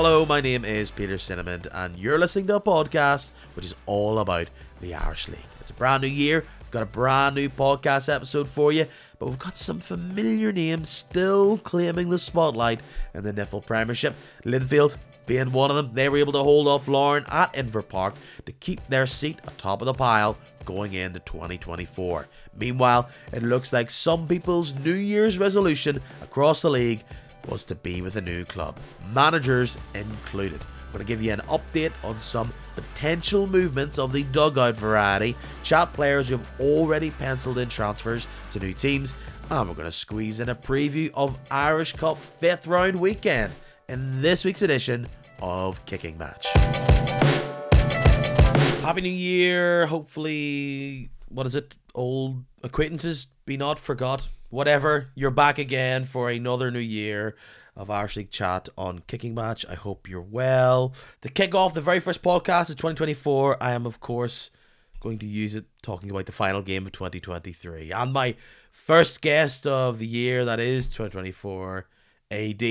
Hello, my name is Peter Cinnamon, and you're listening to a podcast which is all about the Irish League. It's a brand new year. We've got a brand new podcast episode for you, but we've got some familiar names still claiming the spotlight in the NIFL Premiership. Linfield being one of them, they were able to hold off Larne at Inver Park to keep their seat atop of the pile going into 2024. Meanwhile, it looks like some people's New Year's resolution across the league was to be with a new club, managers included. I'm going to give you an update on some potential movements of the dugout variety, chat players who have already penciled in transfers to new teams, and we're going to squeeze in a preview of Irish Cup 5th round weekend in this week's edition of Kicking Match. Happy New Year. Hopefully, what is it? Old acquaintances be not forgot. Whatever, you're back again for another new year of Irish League chat on Kicking Match. I hope you're well. To kick off the very first podcast of 2024, I am, of course, going to use it talking about the final game of 2023. And my first guest of the year, that is 2024, AD.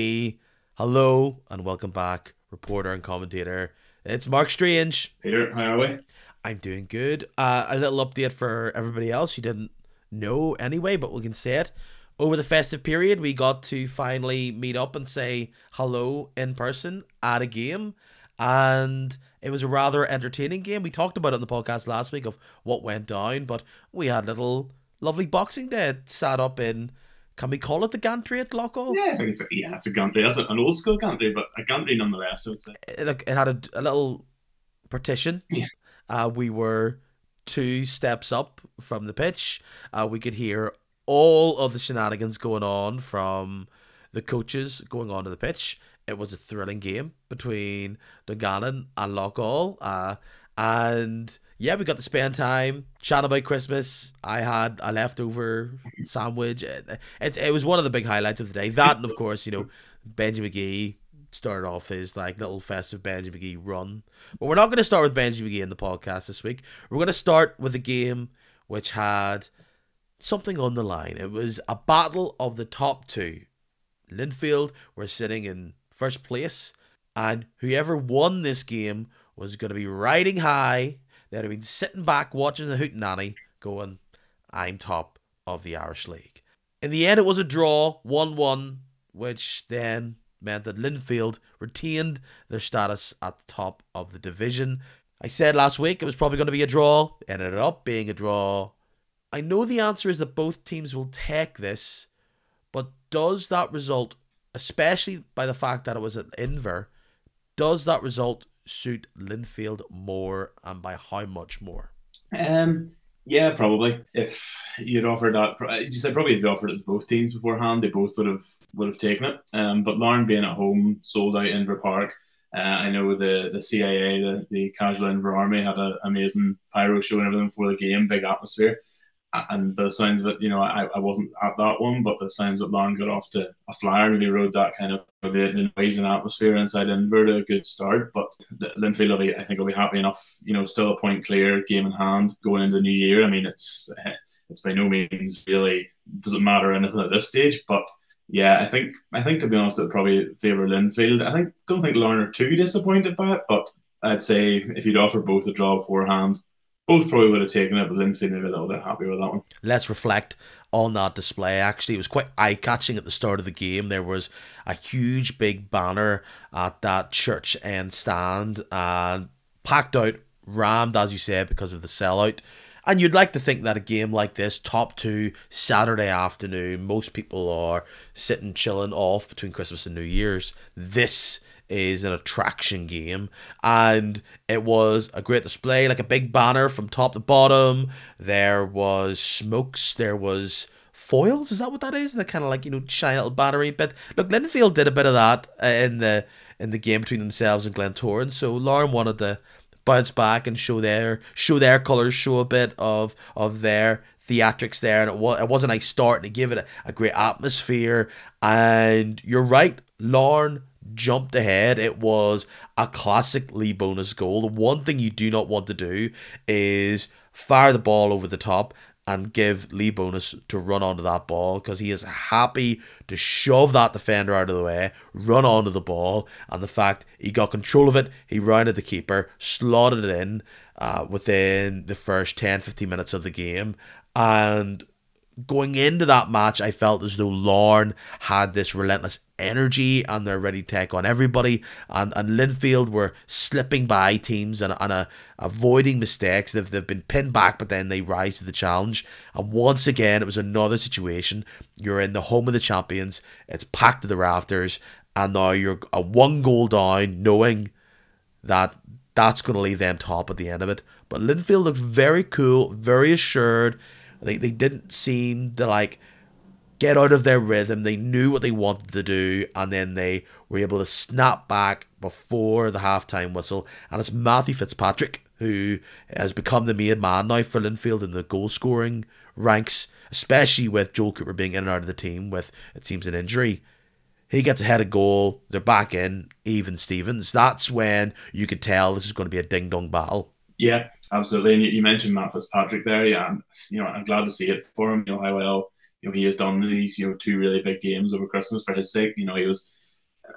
Hello and welcome back, reporter and commentator. It's Mark Strange. Peter, how are we? I'm doing good. Uh, a little update for everybody else you didn't know anyway, but we can say it. Over the festive period, we got to finally meet up and say hello in person at a game. And it was a rather entertaining game. We talked about it on the podcast last week of what went down, but we had a little lovely Boxing Day sat up in can we call it the gantry at Loco? Yeah, I think it's a, yeah, it's a gantry. That's an old school gantry, but a gantry nonetheless. I would say. It, it had a, a little partition. Yeah. Uh, we were two steps up from the pitch. Uh, we could hear all of the shenanigans going on from the coaches going onto the pitch. It was a thrilling game between Dungannon and Loughgall. Uh, and yeah, we got to spend time chatting about Christmas. I had a leftover sandwich. It, it, it was one of the big highlights of the day. That, and of course, you know, Benji McGee started off his like little festive Benji McGee run. But we're not going to start with Benji McGee in the podcast this week. We're going to start with a game which had something on the line. It was a battle of the top two. Linfield were sitting in first place, and whoever won this game was going to be riding high. They'd have been sitting back watching the hootenanny, going, I'm top of the Irish League. In the end, it was a draw, 1 1, which then meant that Linfield retained their status at the top of the division. I said last week it was probably going to be a draw, ended up being a draw. I know the answer is that both teams will take this, but does that result, especially by the fact that it was at Inver, does that result suit Linfield more and by how much more? Um, yeah, probably. If you'd offered that, you said probably if you offered it to both teams beforehand, they both would have would have taken it. Um, but Larne being at home, sold out Inver Park. Uh, I know the the CIA, the, the Casual Inver Army, had an amazing pyro show and everything for the game, big atmosphere and the of it, you know, I, I wasn't at that one, but the sounds that Larne got off to a flyer, and really rode that kind of the noise and atmosphere inside Inver to a good start. But Linfield, will be, I think, will be happy enough. You know, still a point clear, game in hand, going into the new year. I mean, it's it's by no means really doesn't matter anything at this stage, but yeah, I think I think to be honest, it probably favour Linfield. I think don't think Larne are too disappointed by it, but I'd say if you'd offer both a draw beforehand, both probably would have taken it, but Lindsay maybe a little bit happy with that one. Let's reflect on that display. Actually, it was quite eye catching at the start of the game. There was a huge big banner at that church end stand and packed out, rammed, as you said, because of the sellout. And you'd like to think that a game like this, top two, Saturday afternoon, most people are sitting chilling off between Christmas and New Year's. This is an attraction game. And it was a great display like a big banner from top to bottom. There was smokes there was foils is that what that is? The kind of like you know shiny little battery bit. Look linfield did a bit of that uh, in the in the game between themselves and glentoran. So larne wanted to bounce back and show their show their colors show a bit of of their theatrics there. And it was, it was a nice start and it gave it a, a great atmosphere. And you're right Larne jumped ahead. It was a classic Lee Bonis goal. The one thing you do not want to do is fire the ball over the top and give Lee Bonis to run onto that ball because he is happy to shove that defender out of the way, run onto the ball, and the fact he got control of it, he rounded the keeper, slotted it in uh, within the first 10 15 minutes of the game, and going into that match, I felt as though Larne had this relentless energy and they're ready to take on everybody. And, and Linfield were slipping by teams and, and uh, avoiding mistakes. They've, they've been pinned back, but then they rise to the challenge. And once again, it was another situation. You're in the home of the champions, it's packed to the rafters, and now you're a one goal down, knowing that that's going to leave them top at the end of it. But Linfield looked very cool, very assured they, they didn't seem to like get out of their rhythm. They knew what they wanted to do, and then they were able to snap back before the halftime whistle. And it's Matthew Fitzpatrick who has become the main man now for Linfield in the goal scoring ranks, especially with Joel Cooper being in and out of the team with it seems an injury. He gets ahead of goal, they're back in, even Stevens. That's when you could tell this is going to be a ding dong battle. Yeah, absolutely. And you, mentioned Matt Fitzpatrick there. Yeah, I'm, you know, I'm glad to see it for him. You know how well you know he has done these you know two really big games over Christmas for his sake. You know he was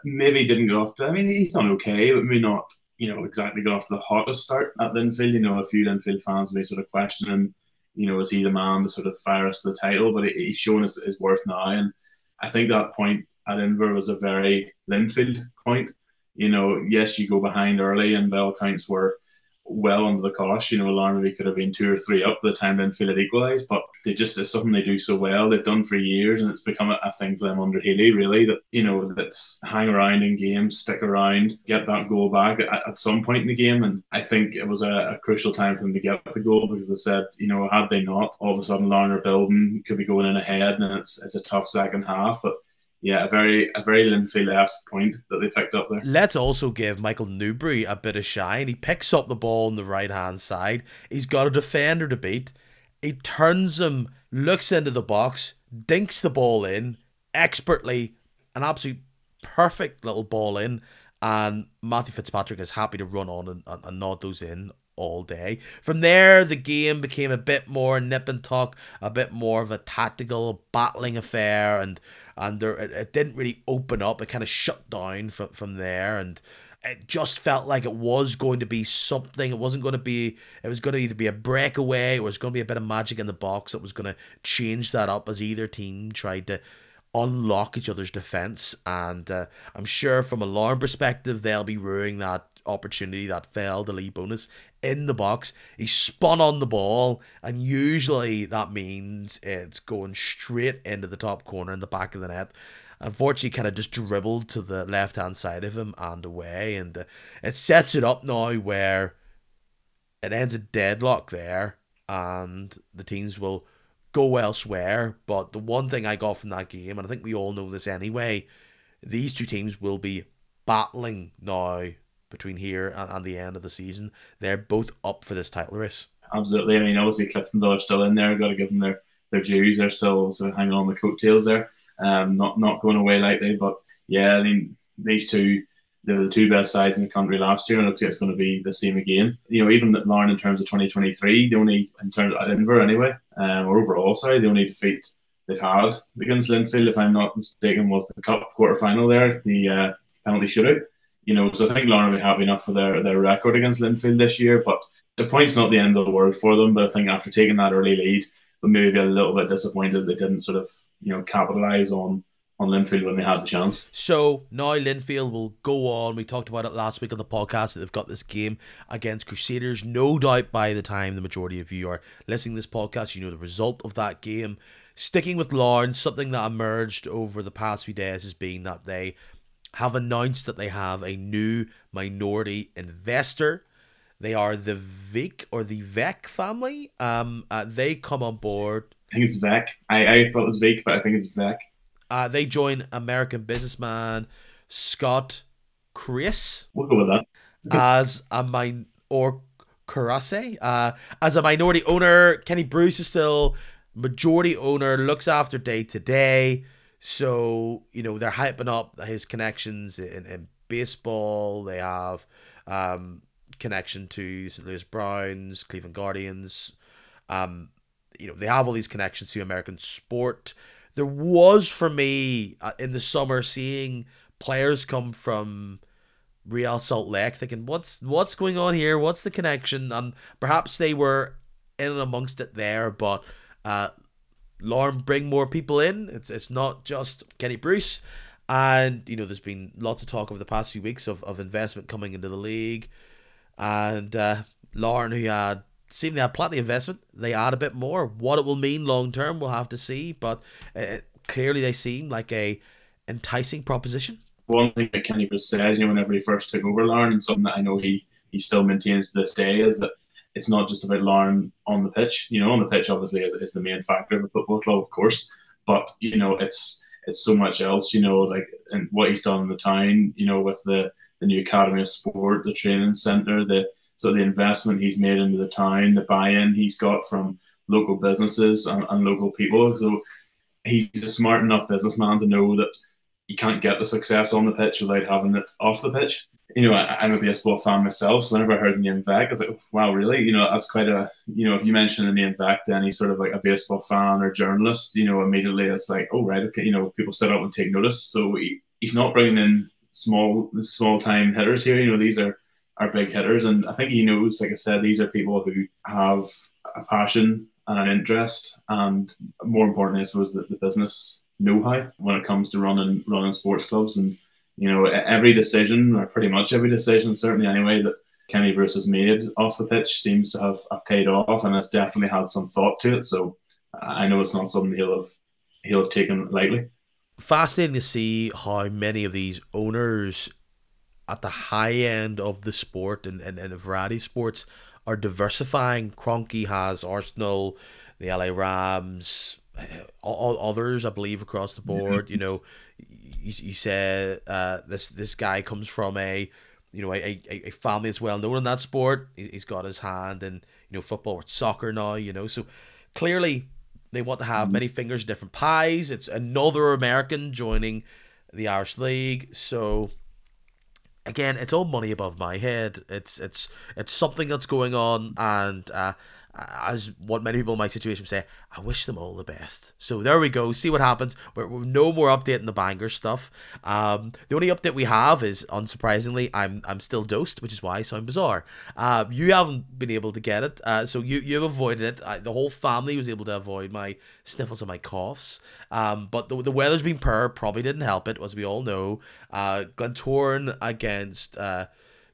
maybe didn't go off to. I mean, he's done okay, but maybe not. You know exactly got off to the hottest start at Linfield. You know, a few Linfield fans may sort of question him. You know, is he the man to sort of fire us to the title? But he's shown his, his worth now, and I think that point at Inver was a very Linfield point. You know, yes, you go behind early, and bell counts were well under the cost. You know, Larne could have been two or three up by the time Linfield had equalised, but they just it's something they do so well. They've done for years, and it's become a, a thing for them under Healy. Really, that you know that's hang around in games, stick around, get that goal back at, at some point in the game. And I think it was a, a, crucial time for them to get the goal because they said, you know, had they not, all of a sudden Larne are building, could be going in ahead, and it's it's a tough second half, but yeah, a very a very Linfield-esque point that they picked up there. Let's also give Michael Newberry a bit of shine. He picks up the ball on the right hand side. He's got a defender to beat. He turns him, looks into the box, dinks the ball in expertly, an absolute perfect little ball in. And Matthew Fitzpatrick is happy to run on and, and, and nod those in all day. From there, the game became a bit more nip and tuck, a bit more of a tactical battling affair, and and there it, it didn't really open up. It kind of shut down from from there, and it just felt like it was going to be something. It wasn't going to be. It was going to either be a breakaway. Or it was going to be a bit of magic in the box that was going to change that up as either team tried to unlock each other's defense. And uh, I'm sure from a Larne perspective, they'll be ruining that opportunity that fell to Lee Bonis in the box. He spun on the ball, and usually that means it's going straight into the top corner in the back of the net. Unfortunately, kind of just dribbled to the left hand side of him and away, and uh, it sets it up now where it ends a deadlock there, and the teams will go elsewhere. But the one thing I got from that game, and I think we all know this anyway, these two teams will be battling now between here and, and the end of the season. They're both up for this title race. Absolutely. I mean, obviously Cliftonville are still in there. Got to give them their their dues. They're still sort of hanging on the coattails there. Um, not not going away lightly. But yeah, I mean, these two they were the two best sides in the country last year, and it looks like it's going to be the same again. You know, even Larne in terms of 2023, the only in terms of Edinburgh anyway, um, or overall, sorry, the only defeat they've had against Linfield, if I'm not mistaken, was the cup quarter final there, the uh, penalty shootout you know, so I think Larne will be happy enough for their, their record against Linfield this year. But the point's not the end of the world for them. But I think after taking that early lead, they maybe a little bit disappointed they didn't sort of, you know, capitalise on on Linfield when they had the chance. So now Linfield will go on. We talked about it last week on the podcast that they've got this game against Crusaders. No doubt by the time the majority of you are listening to this podcast, you know the result of that game. Sticking with Larne, something that emerged over the past few days has been that they have announced that they have a new minority investor. They are the Vic or the Veeck family. Um, uh, they come on board. I think it's Veeck. I, I thought it was Vic, but I think it's Veeck. Uh, they join American businessman Scott Chris. We'll go with that. as a min or Karase. Uh, as a minority owner, Kenny Bruce is still majority owner, looks after day to day. So, you know, they're hyping up his connections in, in baseball. They have um, connection to St. Louis Browns, Cleveland Guardians. Um, you know, they have all these connections to American sport. There was for me uh, in the summer seeing players come from Real Salt Lake, thinking, "What's what's going on here? What's the connection?" And perhaps they were in and amongst it there, but uh, Larne bring more people in. It's it's not just Kenny Bruce, and you know there's been lots of talk over the past few weeks of, of investment coming into the league, and uh, Larne who had seemed they had plenty of investment, they add a bit more. What it will mean long term, we'll have to see. But uh, clearly, they seem like a enticing proposition one thing that Kenny Bruce said, you know, whenever he first took over Larne, and something that I know he he still maintains to this day, is that it's not just about Larne on the pitch. You know, on the pitch obviously is, is the main factor of a football club, of course, but you know, it's it's so much else. You know, like and what he's done in the town. You know, with the the new academy of sport, the training centre, the so the investment he's made into the town, the buy-in he's got from local businesses and, and local people. So he's a smart enough businessman to know that you can't get the success on the pitch without having it off the pitch. You know, I, am a baseball fan myself, so whenever I heard the name Veeck, I was like, wow, really? You know, that's quite a, you know, if you mention the name Veeck to any sort of like a baseball fan or journalist, you know, immediately it's like, oh, right, okay, you know, people sit up and take notice. So he, he's not bringing in small, small time hitters here. You know, these are, are big hitters. And I think he knows, like I said, these are people who have a passion and an interest, and more importantly, I suppose, the, the business know-how when it comes to running running sports clubs. And you know, every decision, or pretty much every decision, certainly anyway, that Kenny Bruce has made off the pitch seems to have, have paid off, and has definitely had some thought to it. So I know it's not something he'll have he'll have taken lightly. Fascinating to see how many of these owners at the high end of the sport and, and, and a variety of sports are diversifying. Kroenke has Arsenal, the LA Rams, all, others, I believe, across the board. You know, you, you said uh, this this guy comes from a you know a, a, a family that's well known in that sport. He's got his hand in you know football or soccer now. You know, so clearly they want to have mm-hmm. many fingers, different pies. It's another American joining the Irish League, so again, it's all money above my head. It's it's it's something that's going on, and uh, as what many people in my situation say, I wish them all the best. So there we go. See what happens. We're, we're no more updating the banger stuff. Um, the only update we have is, unsurprisingly, I'm I'm still dosed, which is why I sound bizarre. Uh, you haven't been able to get it, uh, so you you've avoided it. The whole family was able to avoid my sniffles and my coughs. Um, but the, the weather's been poor, probably didn't help it, as we all know. Uh, Glentoran against. Uh,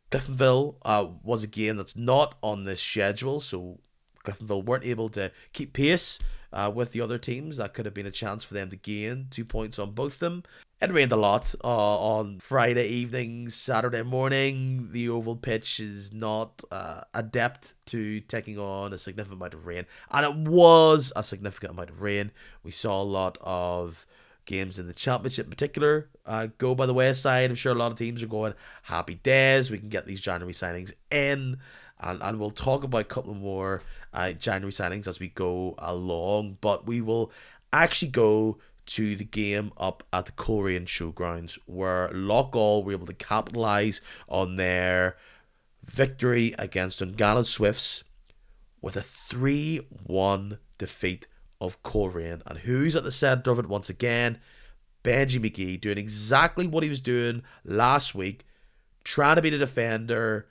Cliftonville uh, was a game that's not on this schedule, so Cliftonville weren't able to keep pace uh, with the other teams. That could have been a chance for them to gain two points on both them. It rained a lot uh, on Friday evening, Saturday morning. The oval pitch is not uh, adept to taking on a significant amount of rain, and it was a significant amount of rain. We saw a lot of games in the championship in particular uh, go by the wayside. I'm sure a lot of teams are going happy days. We can get these January signings in and, and we'll talk about a couple more uh, January signings as we go along. But we will actually go to the game up at the Coleraine Showgrounds where Loughgall were able to capitalise on their victory against Dungannon Swifts with a 3 1 defeat of Coleraine. And who's at the centre of it once again? Benji McGee doing exactly what he was doing last week, trying to be the defender,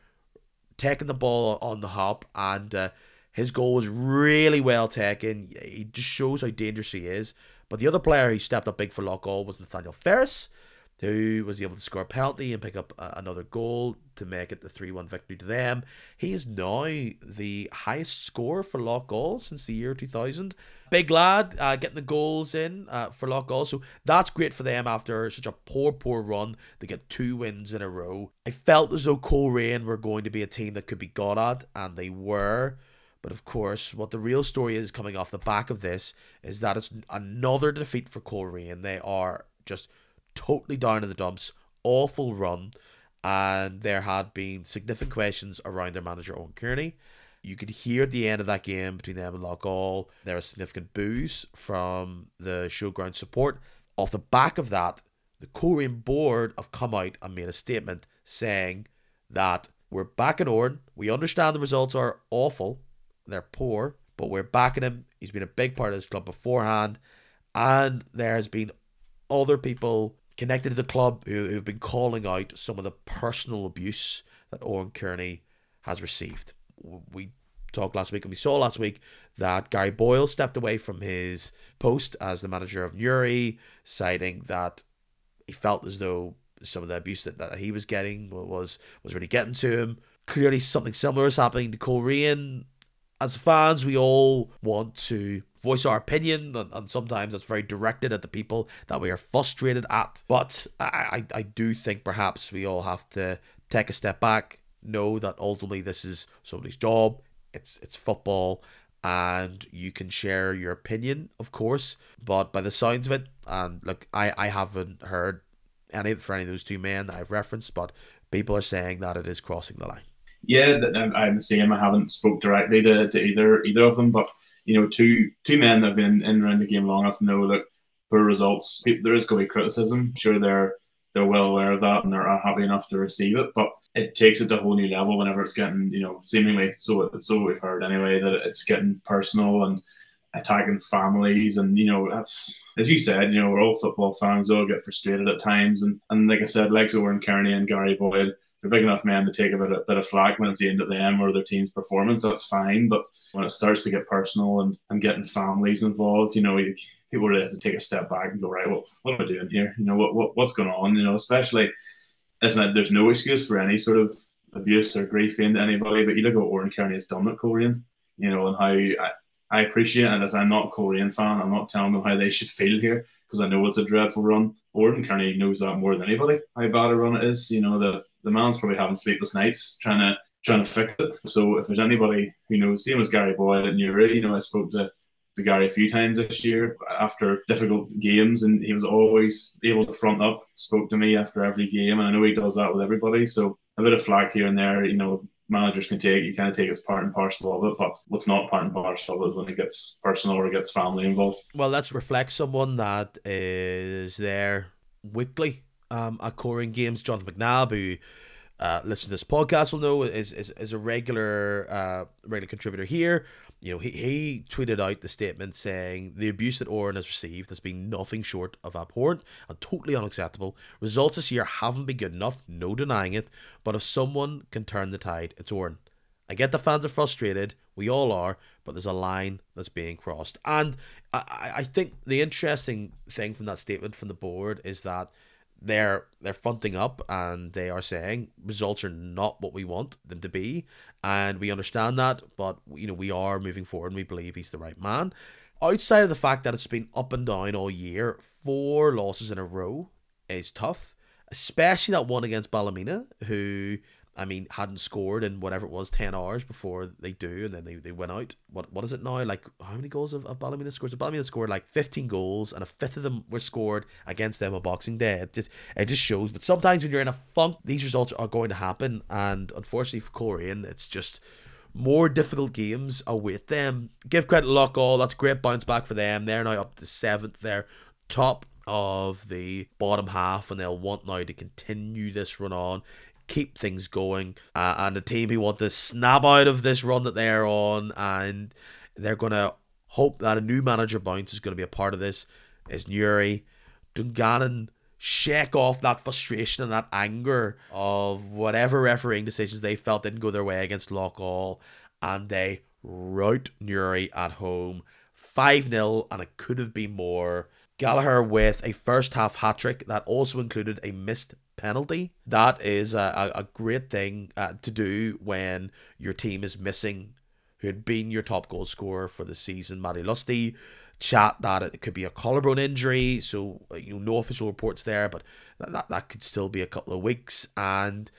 taking the ball on the hop, and uh, his goal was really well taken. He just shows how dangerous he is. But the other player who stepped up big for Loughgall was Nathaniel Ferris, who was able to score a penalty and pick up uh, another goal to make it the 3 1 victory to them. He is now the highest scorer for Loughgall since the year 2000. Big lad uh, getting the goals in uh, for Loughgall. So that's great for them after such a poor, poor run. They get two wins in a row. I felt as though Coleraine were going to be a team that could be got at, and they were. But of course, what the real story is coming off the back of this is that it's another defeat for Coleraine. They are just totally down in the dumps, awful run, and there had been significant questions around their manager Oran Kearney. You could hear at the end of that game between them and Loughgall, there was significant boos from the showground support. Off the back of that, the Coleraine board have come out and made a statement saying that we're back in Oran. We understand the results are awful, they're poor, but we're backing him. He's been a big part of this club beforehand, and there has been other people connected to the club who, who've been calling out some of the personal abuse that Oran Kearney has received. We talked last week and we saw last week that Gary Boyle stepped away from his post as the manager of Newry, citing that he felt as though some of the abuse that, that he was getting was was really getting to him. Clearly, something similar is happening to Coleraine. As fans, we all want to voice our opinion, and, and sometimes it's very directed at the people that we are frustrated at. But I, I, I do think perhaps we all have to take a step back, know that ultimately this is somebody's job. It's it's football, and you can share your opinion, of course. But by the sounds of it, and look, I I haven't heard any for any of those two men that I've referenced, but people are saying that it is crossing the line. Yeah, I'm the same. I haven't spoke directly to, to either either of them, but you know, two two men that have been in around the game long enough know that for results, there is going to be criticism. sure, they're they're well aware of that and they're uh, happy enough to receive it, but it takes it to a whole new level whenever it's getting, you know, seemingly so so we've heard anyway that it's getting personal and attacking families and you know that's as you said you know we're all football fans we all get frustrated at times and and like I said Legs Oran Kearney and Gary Boyle they're big enough men to take a bit, a bit of flack when it's aimed at them or their team's performance that's fine but when it starts to get personal and, and getting families involved you know you, people really have to take a step back and go right well what am I doing here you know what, what what's going on you know especially isn't there's no excuse for any sort of abuse or grief into anybody but you look at what Oran Kearney has done at Coleraine you know and how I, I appreciate it. As I'm not a Coleraine fan, I'm not telling them how they should feel here because I know it's a dreadful run. Oran Kearney knows that more than anybody how bad a run it is. You know, the, the man's probably having sleepless nights trying to trying to fix it. So if there's anybody who knows, same as Gary Boyle at Newry, you know, I spoke to, to Gary a few times this year after difficult games and he was always able to front up, spoke to me after every game and I know he does that with everybody. So a bit of flack here and there, you know, managers can take. You kind of take as part and parcel of it, but what's not part and parcel of it is when it gets personal or it gets family involved. Well, let's reflect someone that is there weekly um, at Coleraine Games, John McNabb, who uh, to this podcast will know is, is, is a regular uh, regular contributor here you know, he, he tweeted out the statement saying the abuse that Oran has received has been nothing short of abhorrent and totally unacceptable. Results this year haven't been good enough, no denying it, but if someone can turn the tide, it's Oran. I get the fans are frustrated, we all are, but there's a line that's being crossed. And I, I think the interesting thing from that statement from the board is that they're they're fronting up and they are saying results are not what we want them to be. And we understand that but you know we are moving forward and we believe he's the right man. Outside of the fact that it's been up and down all year four losses in a row is tough especially that one against Ballymena who I mean, hadn't scored in whatever it was, 10 hours before they do, and then they, they went out. What What is it now? Like, how many goals have, have Ballymena scored? So Ballymena scored like 15 goals, and a fifth of them were scored against them on Boxing Day. It just, it just shows. But sometimes when you're in a funk, these results are going to happen, and unfortunately for Coleraine, it's just more difficult games await them. Give credit to Loughgall, that's great bounce back for them. They're now up to seventh. They're top of the bottom half, and they'll want now to continue this run on keep things going. Uh, and the team who want to snap out of this run that they're on, and they're going to hope that a new manager bounce is going to be a part of this, is Newry Dungannon shake off that frustration and that anger of whatever refereeing decisions they felt didn't go their way against Loughgall, and they rout Newry at home 5 0, and it could have been more. Gallagher with a first half hat trick that also included a missed penalty. That is a, a, great thing uh, to do when your team is missing who had been your top goal scorer for the season, Matty Lusty. Chat that it could be a collarbone injury, so uh, you know no official reports there, but that, that, could still be a couple of weeks. And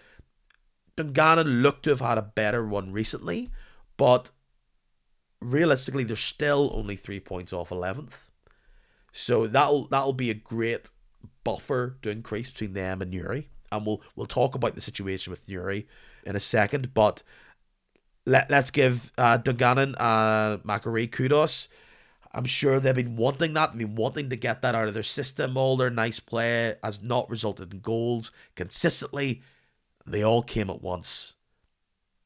Dungannon looked to have had a better one recently, but realistically, they're still only three points off 11th. So that'll that'll be a great buffer to increase between them and Newry. And we'll we'll talk about the situation with Newry in a second. But let, let's give uh, Dungannon and McAree kudos. I'm sure they've been wanting that. They've been wanting to get that out of their system. All their nice play has not resulted in goals consistently. They all came at once.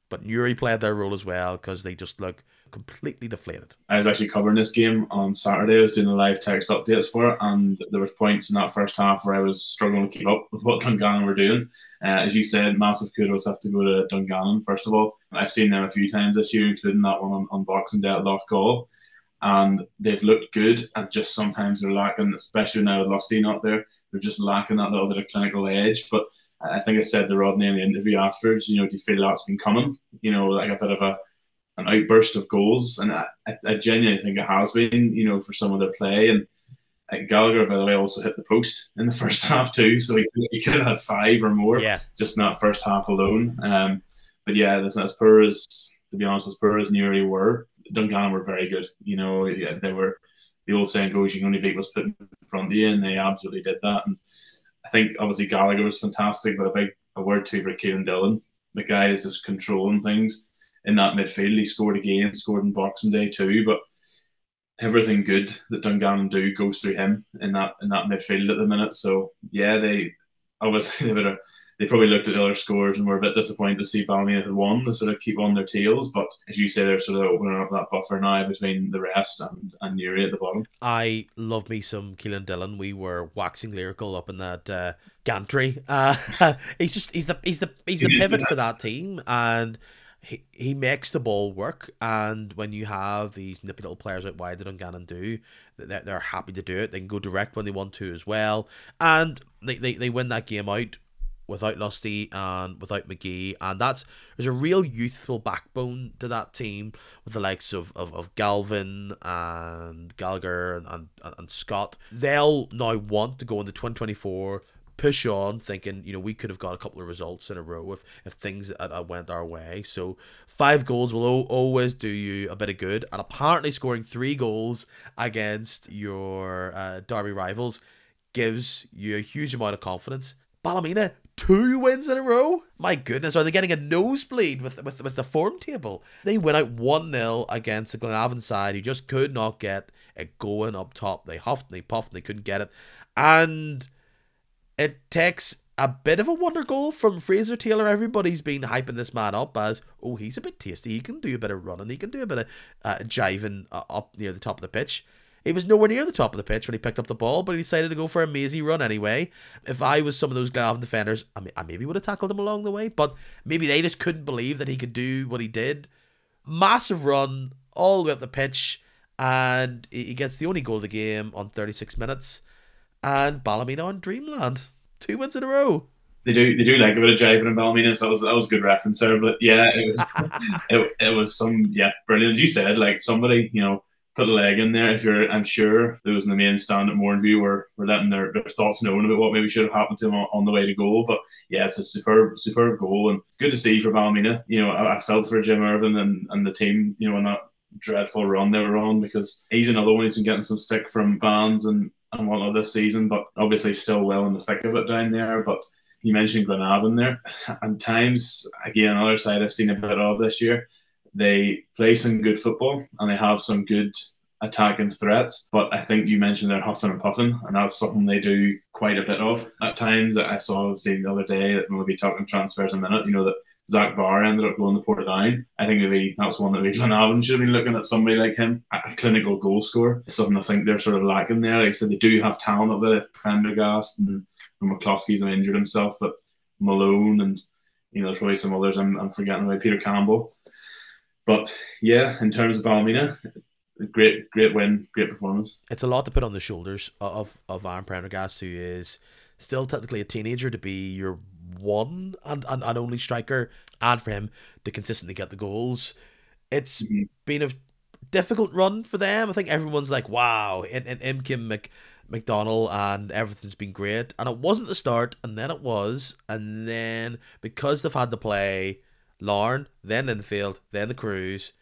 But Newry played their role as well because they just look completely deflated. I was actually covering this game on Saturday. I was doing the live text updates for it, and there was points in that first half where I was struggling to keep up with what Dungannon were doing. Uh, as you said, massive kudos have to go to Dungannon first of all. I've seen them a few times this year, including that one on, on Boxing Day at Loughgall, and they've looked good. And just sometimes they're lacking, especially now with Lusty not there, they're just lacking that little bit of clinical edge. But I think I said to Rodney in the interview afterwards, you know, do you feel that's been coming? You know, like a bit of a an outburst of goals, and I, I genuinely think it has been, you know, for some of their play. And uh, Gallagher, by the way, also hit the post in the first half too, so he, he could have had five or more, yeah. just in that first half alone. Um, but yeah, listen, as poor as to be honest, as poor as Newry were, Dungannon were very good. You know, yeah, they were. The old saying goes, "You can only beat what's put in front of you," and they absolutely did that. And I think obviously Gallagher was fantastic, but a big a word too for Kealan Dillon. The guy is just controlling things in that midfield. He scored again, scored in Boxing Day too, but everything good that Dungannon do goes through him in that in that midfield at the minute. So yeah, they obviously they, they probably looked at the other scores and were a bit disappointed to see Ballymena had won to sort of keep on their tails. But as you say, they're sort of opening up that buffer now between the rest and, and Newry at the bottom. I love me some Kealan Dillon. We were waxing lyrical up in that uh, gantry. Uh, he's just he's the he's the he's the pivot for that team and he, he makes the ball work, and when you have these nippy little players out wide that Dungannon do, they're, they're happy to do it. They can go direct when they want to as well, and they, they, they win that game out without Lusty and without McGee, and that's there's a real youthful backbone to that team with the likes of, of, of Galvin and Gallagher and, and, and Scott. They'll now want to go into 2024 push on, thinking you know we could have got a couple of results in a row if if things uh, went our way. So five goals will o- always do you a bit of good, and apparently scoring three goals against your uh, Derby rivals gives you a huge amount of confidence. Ballymena two wins in a row. My goodness, are they getting a nosebleed with with with the form table? They went out one 0 against the Glenavon side who just could not get it going up top. They huffed, and they puffed, and they couldn't get it, and it takes a bit of a wonder goal from Fraser Taylor. Everybody's been hyping this man up as, oh, he's a bit tasty. He can do a bit of running. He can do a bit of uh, jiving uh, up near the top of the pitch. He was nowhere near the top of the pitch when he picked up the ball, but he decided to go for a mazy run anyway. If I was some of those Glenavon defenders, I, I maybe would have tackled him along the way, but maybe they just couldn't believe that he could do what he did. Massive run all the way up the pitch, and he gets the only goal of the game on 36 minutes and Ballymena on Dreamland. Two wins in a row. They do they do like a bit of jiving in Ballymena, so that was that was a good reference there. But yeah, it was it, it was some yeah brilliant. You said like somebody you know put a leg in there. If you're, I'm sure those in the main stand at Mourneview were, were letting their, their thoughts known about what maybe should have happened to them on, on, the way to goal. But yeah, it's a superb, superb goal and good to see for Ballymena. You know, I, I felt for Jim Ervin and, and the team, you know, in that dreadful run they were on because he's another one who's been getting some stick from fans and and whatnot this season, but obviously still well in the thick of it down there. But you mentioned Glenavon there, and times again, other side I've seen a bit of this year. They play some good football and they have some good attacking threats, but I think you mentioned they're huffing and puffing, and that's something they do quite a bit of at times. I saw saying the other day that we'll be talking transfers in a minute. You know that Zach Barr ended up going to Portadown. I think maybe that's one that we Glenavon should have been looking at somebody like him, a clinical goal scorer. Something I think they're sort of lacking there. Like I said, they do have talent up there. Prendergast and, and McCloskey's injured himself, but Malone and you know there's probably some others I'm, I'm forgetting about Peter Campbell. But yeah, in terms of Ballymena, great great win, great performance. It's a lot to put on the shoulders of of Aaron Prendergast, who is still technically a teenager, to be your one and, and, and only striker, and for him to consistently get the goals. It's mm-hmm. been a difficult run for them. I think everyone's like, wow, and, and M. Kim Mc, McDonald and everything's been great. And it wasn't the start, and then it was. And then because they've had to play Larne, then Linfield, then the Crues,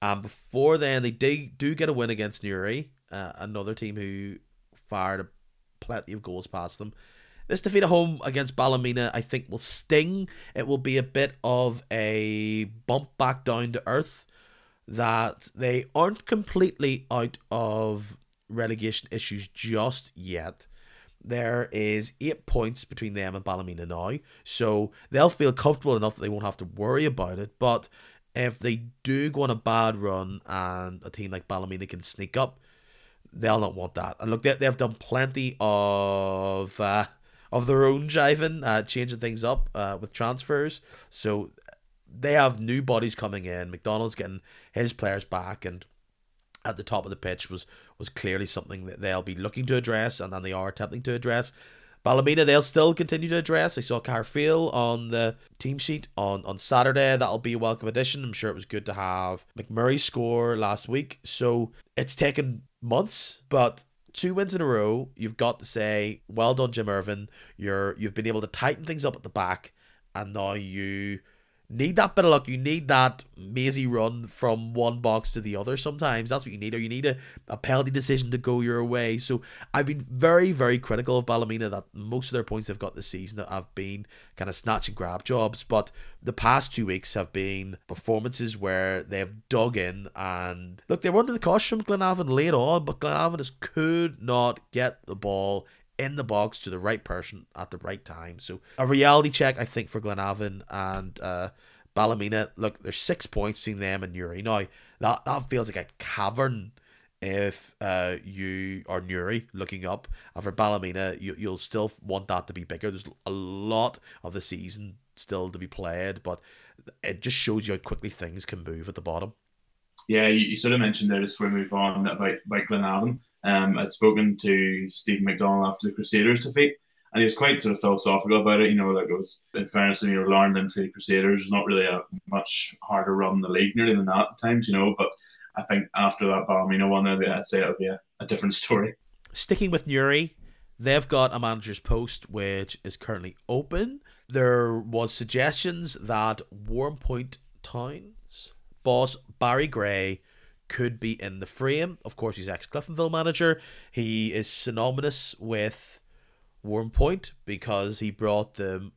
and before then they do, do get a win against Newry, uh, another team who fired a plenty of goals past them. This defeat at home against Ballymena, I think, will sting. It will be a bit of a bump back down to earth that they aren't completely out of relegation issues just yet. There is eight points between them and Ballymena now, so they'll feel comfortable enough that they won't have to worry about it. But if they do go on a bad run and a team like Ballymena can sneak up, they'll not want that. And look, they, they've done plenty of uh, of their own jiving, uh, changing things up uh, with transfers. So they have new bodies coming in. McDonald's getting his players back, and at the top of the pitch was was clearly something that they'll be looking to address, and, and they are attempting to address. Ballymena, they'll still continue to address. I saw Carfield on the team sheet on, on Saturday. That'll be a welcome addition. I'm sure it was good to have McMurray score last week. So it's taken months, but two wins in a row. You've got to say, well done, Jim Ervin. You're you've been able to tighten things up at the back, and now you need that bit of luck. You need that mazy run from one box to the other sometimes. That's what you need. Or you need a, a penalty decision to go your way. So I've been very, very critical of Ballymena that most of their points they've got this season that have been kind of snatch and grab jobs. But the past two weeks have been performances where they have dug in and look, they were under the cosh from Glenavon late on, but Glenavon just could not get the ball in the box to the right person at the right time. So a reality check, I think, for Glenavon and uh, Ballymena. Look, there's six points between them and Newry. Now that that feels like a cavern. If uh, you are Newry looking up, and for Ballymena, you you'll still want that to be bigger. There's a lot of the season still to be played, but it just shows you how quickly things can move at the bottom. Yeah, you, you sort of mentioned there just before we move on about about Glenavon. Um, I'd spoken to Steve McDonald after the Crusaders defeat, and he was quite sort of philosophical about it. You know, like it was, in fairness, you know, into the Crusaders, It's not really a much harder run in the league nearly than that at times, you know. But I think after that Ballymena one, I'd say it would be a, a different story. Sticking with Newry, they've got a manager's post which is currently open. There was suggestions that Warrenpoint Towns boss Barry Gray could be in the frame. Of course, he's ex Cliftonville manager. He is synonymous with Warrenpoint because he brought them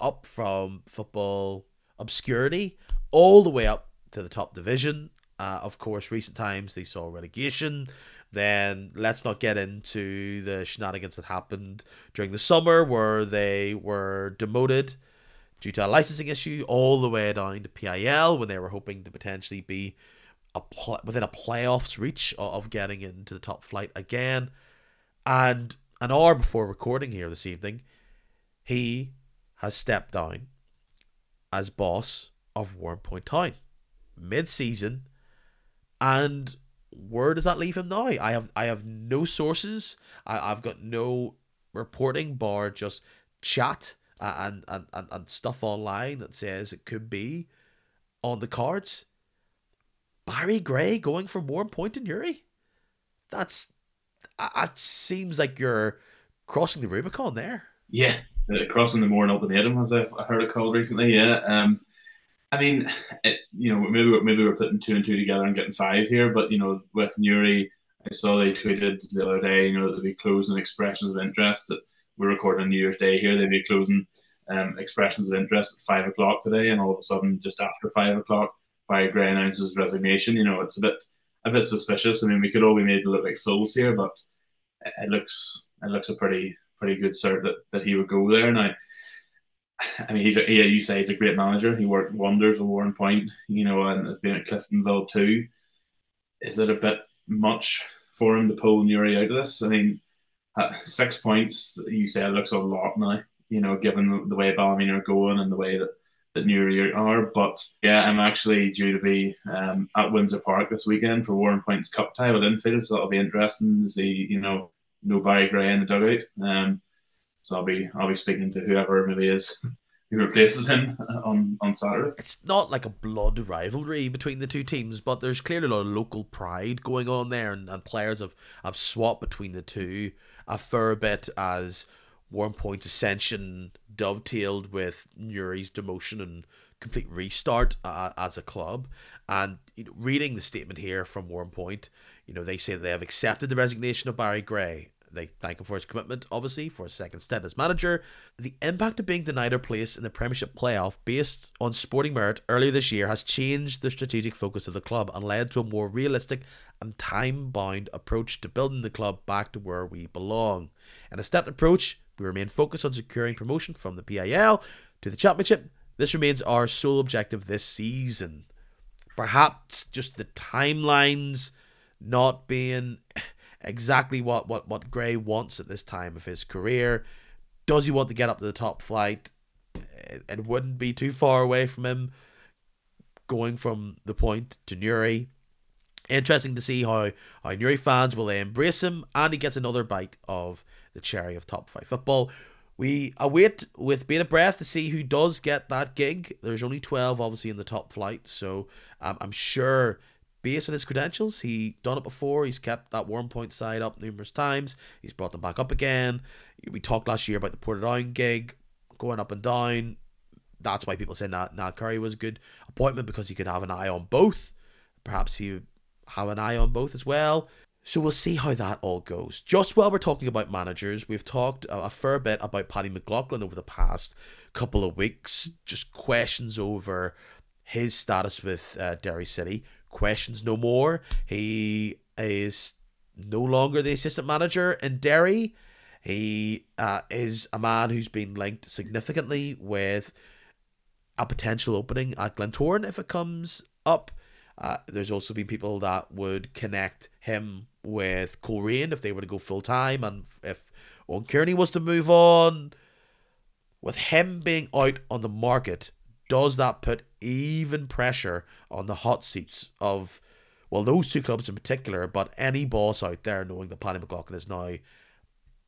up from football obscurity all the way up to the top division. Uh, of course, recent times they saw relegation. Then let's not get into the shenanigans that happened during the summer where they were demoted due to a licensing issue all the way down to PIL when they were hoping to potentially be a pl- within a playoffs reach of getting into the top flight again. And an hour before recording here this evening, he has stepped down as boss of Warrenpoint Town mid season. And where does that leave him now? I have I have no sources. I, I've got no reporting bar just chat and, and, and, and stuff online that says it could be on the cards. Barry Gray going for Warrenpoint and Newry? That's that seems like you're crossing the Rubicon there. Yeah, uh, crossing the Mourne ultimatum, as I've heard it called recently. Yeah, um, I mean, it, you know, maybe maybe we're putting two and two together and getting five here, but you know, with Newry, I saw they tweeted the other day, you know, that they'd be closing expressions of interest. That we're recording New Year's Day here, they'd be closing um, expressions of interest at five o'clock today, and all of a sudden, just after five o'clock, Barry Gray announces resignation. You know, it's a bit a bit suspicious. I mean, we could all be made to look like fools here, but it looks it looks a pretty pretty good cert that, that he would go there. Now, I mean, he's a, yeah, you say he's a great manager. He worked wonders with Warrenpoint, you know, and has been at Cliftonville too. Is it a bit much for him to pull Newry out of this? I mean, uh, six points, you say it looks a lot now, you know, given the way Ballymena are going and the way that that Newry are. But yeah, I'm actually due to be um, at Windsor Park this weekend for Warrenpoint's Cup tie with Linfield, so that'll be interesting to see, you know, no Barry Gray in the dugout. Um, so I'll be I'll be speaking to whoever maybe is who replaces him on on Saturday. It's not like a blood rivalry between the two teams, but there's clearly a lot of local pride going on there, and, and players have have swapped between the two a fair bit as Warrenpoint's ascension dovetailed with Newry's demotion and complete restart uh, as a club. And you know, reading the statement here from Warrenpoint, you know, they say that they have accepted the resignation of Barry Gray. They thank him for his commitment, obviously, for a second stint as manager. The impact of being denied a place in the Premiership playoff based on sporting merit earlier this year has changed the strategic focus of the club and led to a more realistic and time bound approach to building the club back to where we belong. In a stepped approach, we remain focused on securing promotion from the PIL to the Championship This remains our sole objective this season. Perhaps just the timelines not being exactly what, what, what Gray wants at this time of his career. Does he want to get up to the top flight? Eh, it wouldn't be too far away from him going from the point to Newry. Interesting to see how, how Newry fans will embrace him and he gets another bite of the cherry of top five football. We await with bated breath to see who does get that gig. There's only 12 obviously in the top flight, so um, I'm sure based on his credentials, he done it before. He's kept that Warrenpoint side up numerous times. He's brought them back up again. We talked last year about the Portadown gig going up and down. That's why people say Nat, Nat Curry was a good appointment because he could have an eye on both. Perhaps he have an eye on both as well. So we'll see how that all goes. Just while we're talking about managers, we've talked a fair bit about Paddy McLaughlin over the past couple of weeks. Just questions over his status with uh, Derry City. Questions no more. He is no longer the assistant manager in Derry. He uh, is a man who's been linked significantly with a potential opening at Glentoran if it comes up. Uh, there's also been people that would connect him with Coleraine if they were to go full time, and if Oran Kearney was to move on. With him being out on the market, does that put even pressure on the hot seats of, well, those two clubs in particular, but any boss out there knowing that Paddy McLaughlin is now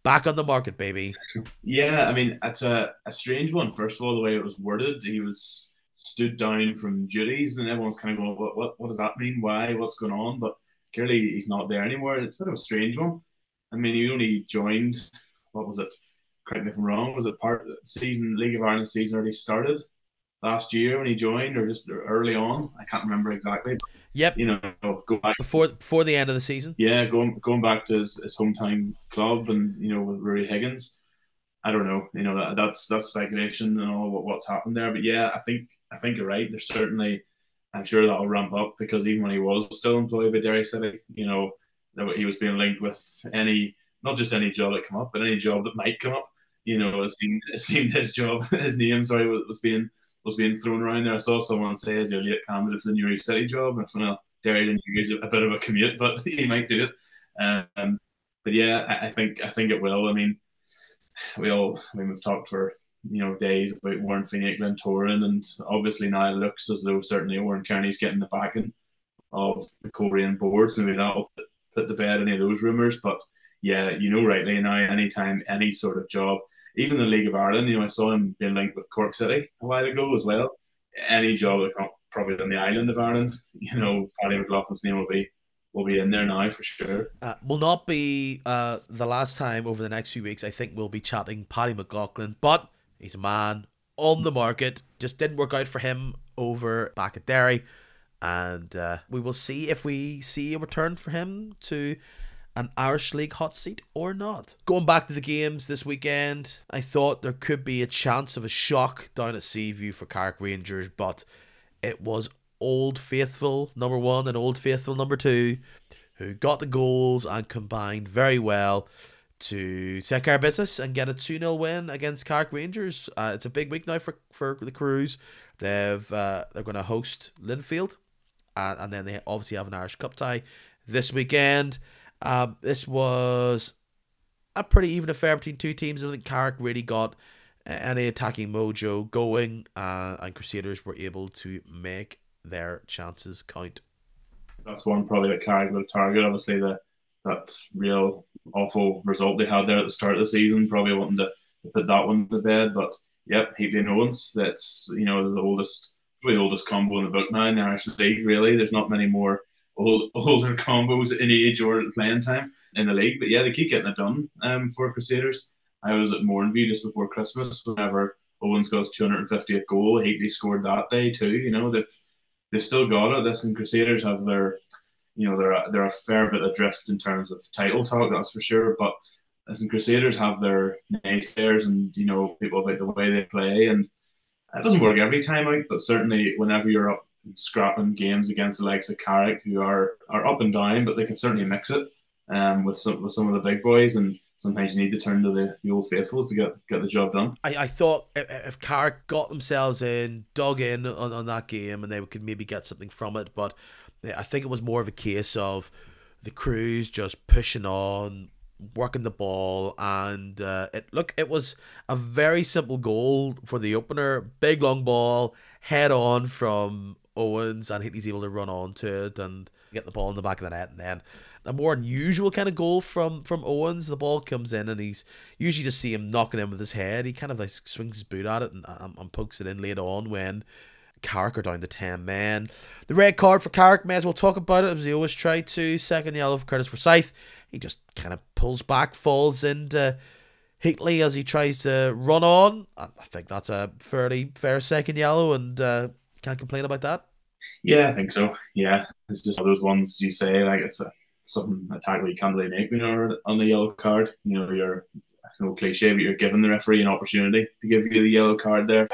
back on the market, baby? Yeah, I mean, it's a, a strange one. First of all, the way it was worded, he was stood down from duties, and everyone's kind of going, what, what, what does that mean? Why? What's going on? But clearly he's not there anymore. It's a bit of a strange one. I mean, he only joined, what was it? Correct me if I'm wrong. Was it part of the season, League of Ireland season already started last year when he joined, or just early on? I can't remember exactly. Yep. You know, go back before before the end of the season. Yeah, going going back to his, his hometown club, and you know with Rory Higgins. I don't know. You know that, that's that's speculation and all what, what's happened there. But yeah, I think I think you're right. There's certainly I'm sure that'll ramp up because even when he was still employed by Derry City, you know, he was being linked with any, not just any job that come up, but any job that might come up. You know, it seemed, it seemed his job, his name, sorry, was was being was being thrown around there. I saw someone say as your late candidate for the Newry City job, and well, Derry didn't use a bit of a commute, but he might do it. Um, but yeah, I, I think I think it will. I mean, we all, I mean, we've talked for you know days about Warren Feeney at Glentoran, and obviously now it looks as though certainly Oran Kearney's getting the backing of the Coleraine boards. Maybe that'll put, to bed any of those rumours. But yeah, you know rightly now, anytime any sort of job, even the League of Ireland, you know, I saw him being linked with Cork City a while ago as well. Any job probably on the island of Ireland, you know, Paddy McLaughlin's name will be will be in there now for sure. Uh, will not be uh, the last time over the next few weeks. I think we'll be chatting Paddy McLaughlin, but He's a man on the market. Just didn't work out for him over back at Derry. And uh, we will see if we see a return for him to an Irish League hot seat or not. Going back to the games this weekend, I thought there could be a chance of a shock down at Seaview for Carrick Rangers, but it was Old Faithful number one and Old Faithful number two who got the goals and combined very well to take of business and get a 2 0 win against Carrick Rangers. Uh, it's a big week now for, for the Crues. They've, uh, they're going to host Linfield, uh, and then they obviously have an Irish Cup tie this weekend. Um, this was a pretty even affair between two teams. I don't think Carrick really got any attacking mojo going, uh, and Crusaders were able to make their chances count. That's one probably that Carrick will target. Obviously, the that real awful result they had there at the start of the season. Probably wanting to, to put that one to bed, but yep, Heatley and Owens. That's you know the oldest, the oldest combo in the book now in the Irish League. Really, there's not many more old, older combos in age or playing time in the league. But yeah, they keep getting it done um, for Crusaders. I was at Mourneview just before Christmas whenever Owens got his 250th goal. Heatley scored that day too. You know they've they've still got it. This and Crusaders have their you know they're they're a fair bit adrift in terms of title talk, that's for sure. But as in Crusaders have their naysayers and you know people about the way they play, and it doesn't work every time out, but certainly whenever you're up scrapping games against the likes of Carrick, who are are up and down, but they can certainly mix it um, with some with some of the big boys. And sometimes you need to turn to the, the old faithfuls to get get the job done. I, I thought if, if Carrick got themselves in, dug in on, on that game, and they could maybe get something from it, but I think it was more of a case of the Crues just pushing on, working the ball, and uh, it look it was a very simple goal for the opener. Big long ball, head on from Owens, and he's able to run on to it and get the ball in the back of the net, and then a more unusual kind of goal from from Owens. The ball comes in and he's usually just see him knocking in with his head. He kind of like swings his boot at it and, and, and pokes it in later on when Carrick are down to 10 men. The red card for Carrick, may as well talk about it as he always try to. Second yellow for Curtis Forsyth. He just kind of pulls back, falls into Heatley as he tries to run on. I think that's a fairly fair second yellow and uh, can't complain about that. Yeah, I think so. Yeah, it's just those ones you say, like, it's a something a tackle you can't really make when you're on the yellow card. You know, you're that's no cliche, but you're giving the referee an opportunity to give you the yellow card there.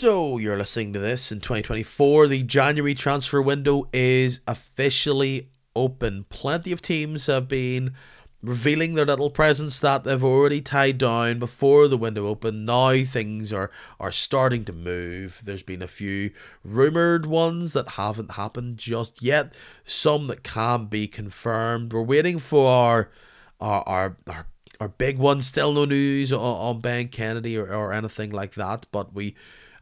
So you're listening to this in 2024. The January transfer window is officially open. Plenty of teams have been revealing their little presents that they've already tied down before the window opened. Now things are, are starting to move. There's been a few rumoured ones that haven't happened just yet, some that can be confirmed. We're waiting for our our our, our, our big one. Still no news on, on Ben Kennedy or, or anything like that, but we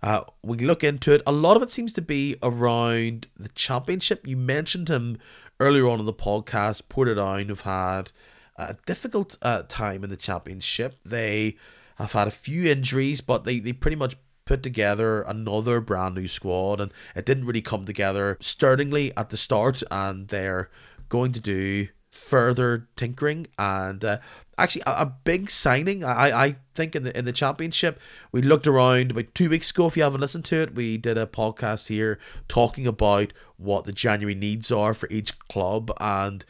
uh, we look into it. A lot of it seems to be around the championship. You mentioned him earlier on in the podcast. Portadown have had a difficult uh, time in the championship. They have had a few injuries, but they, they pretty much put together another brand new squad, and it didn't really come together sternly at the start, and they're going to do further tinkering. And uh, actually a, a, big signing I, I think in the in the championship we looked around about two weeks ago if you haven't listened to it we did a podcast here talking about what the January needs are for each club. And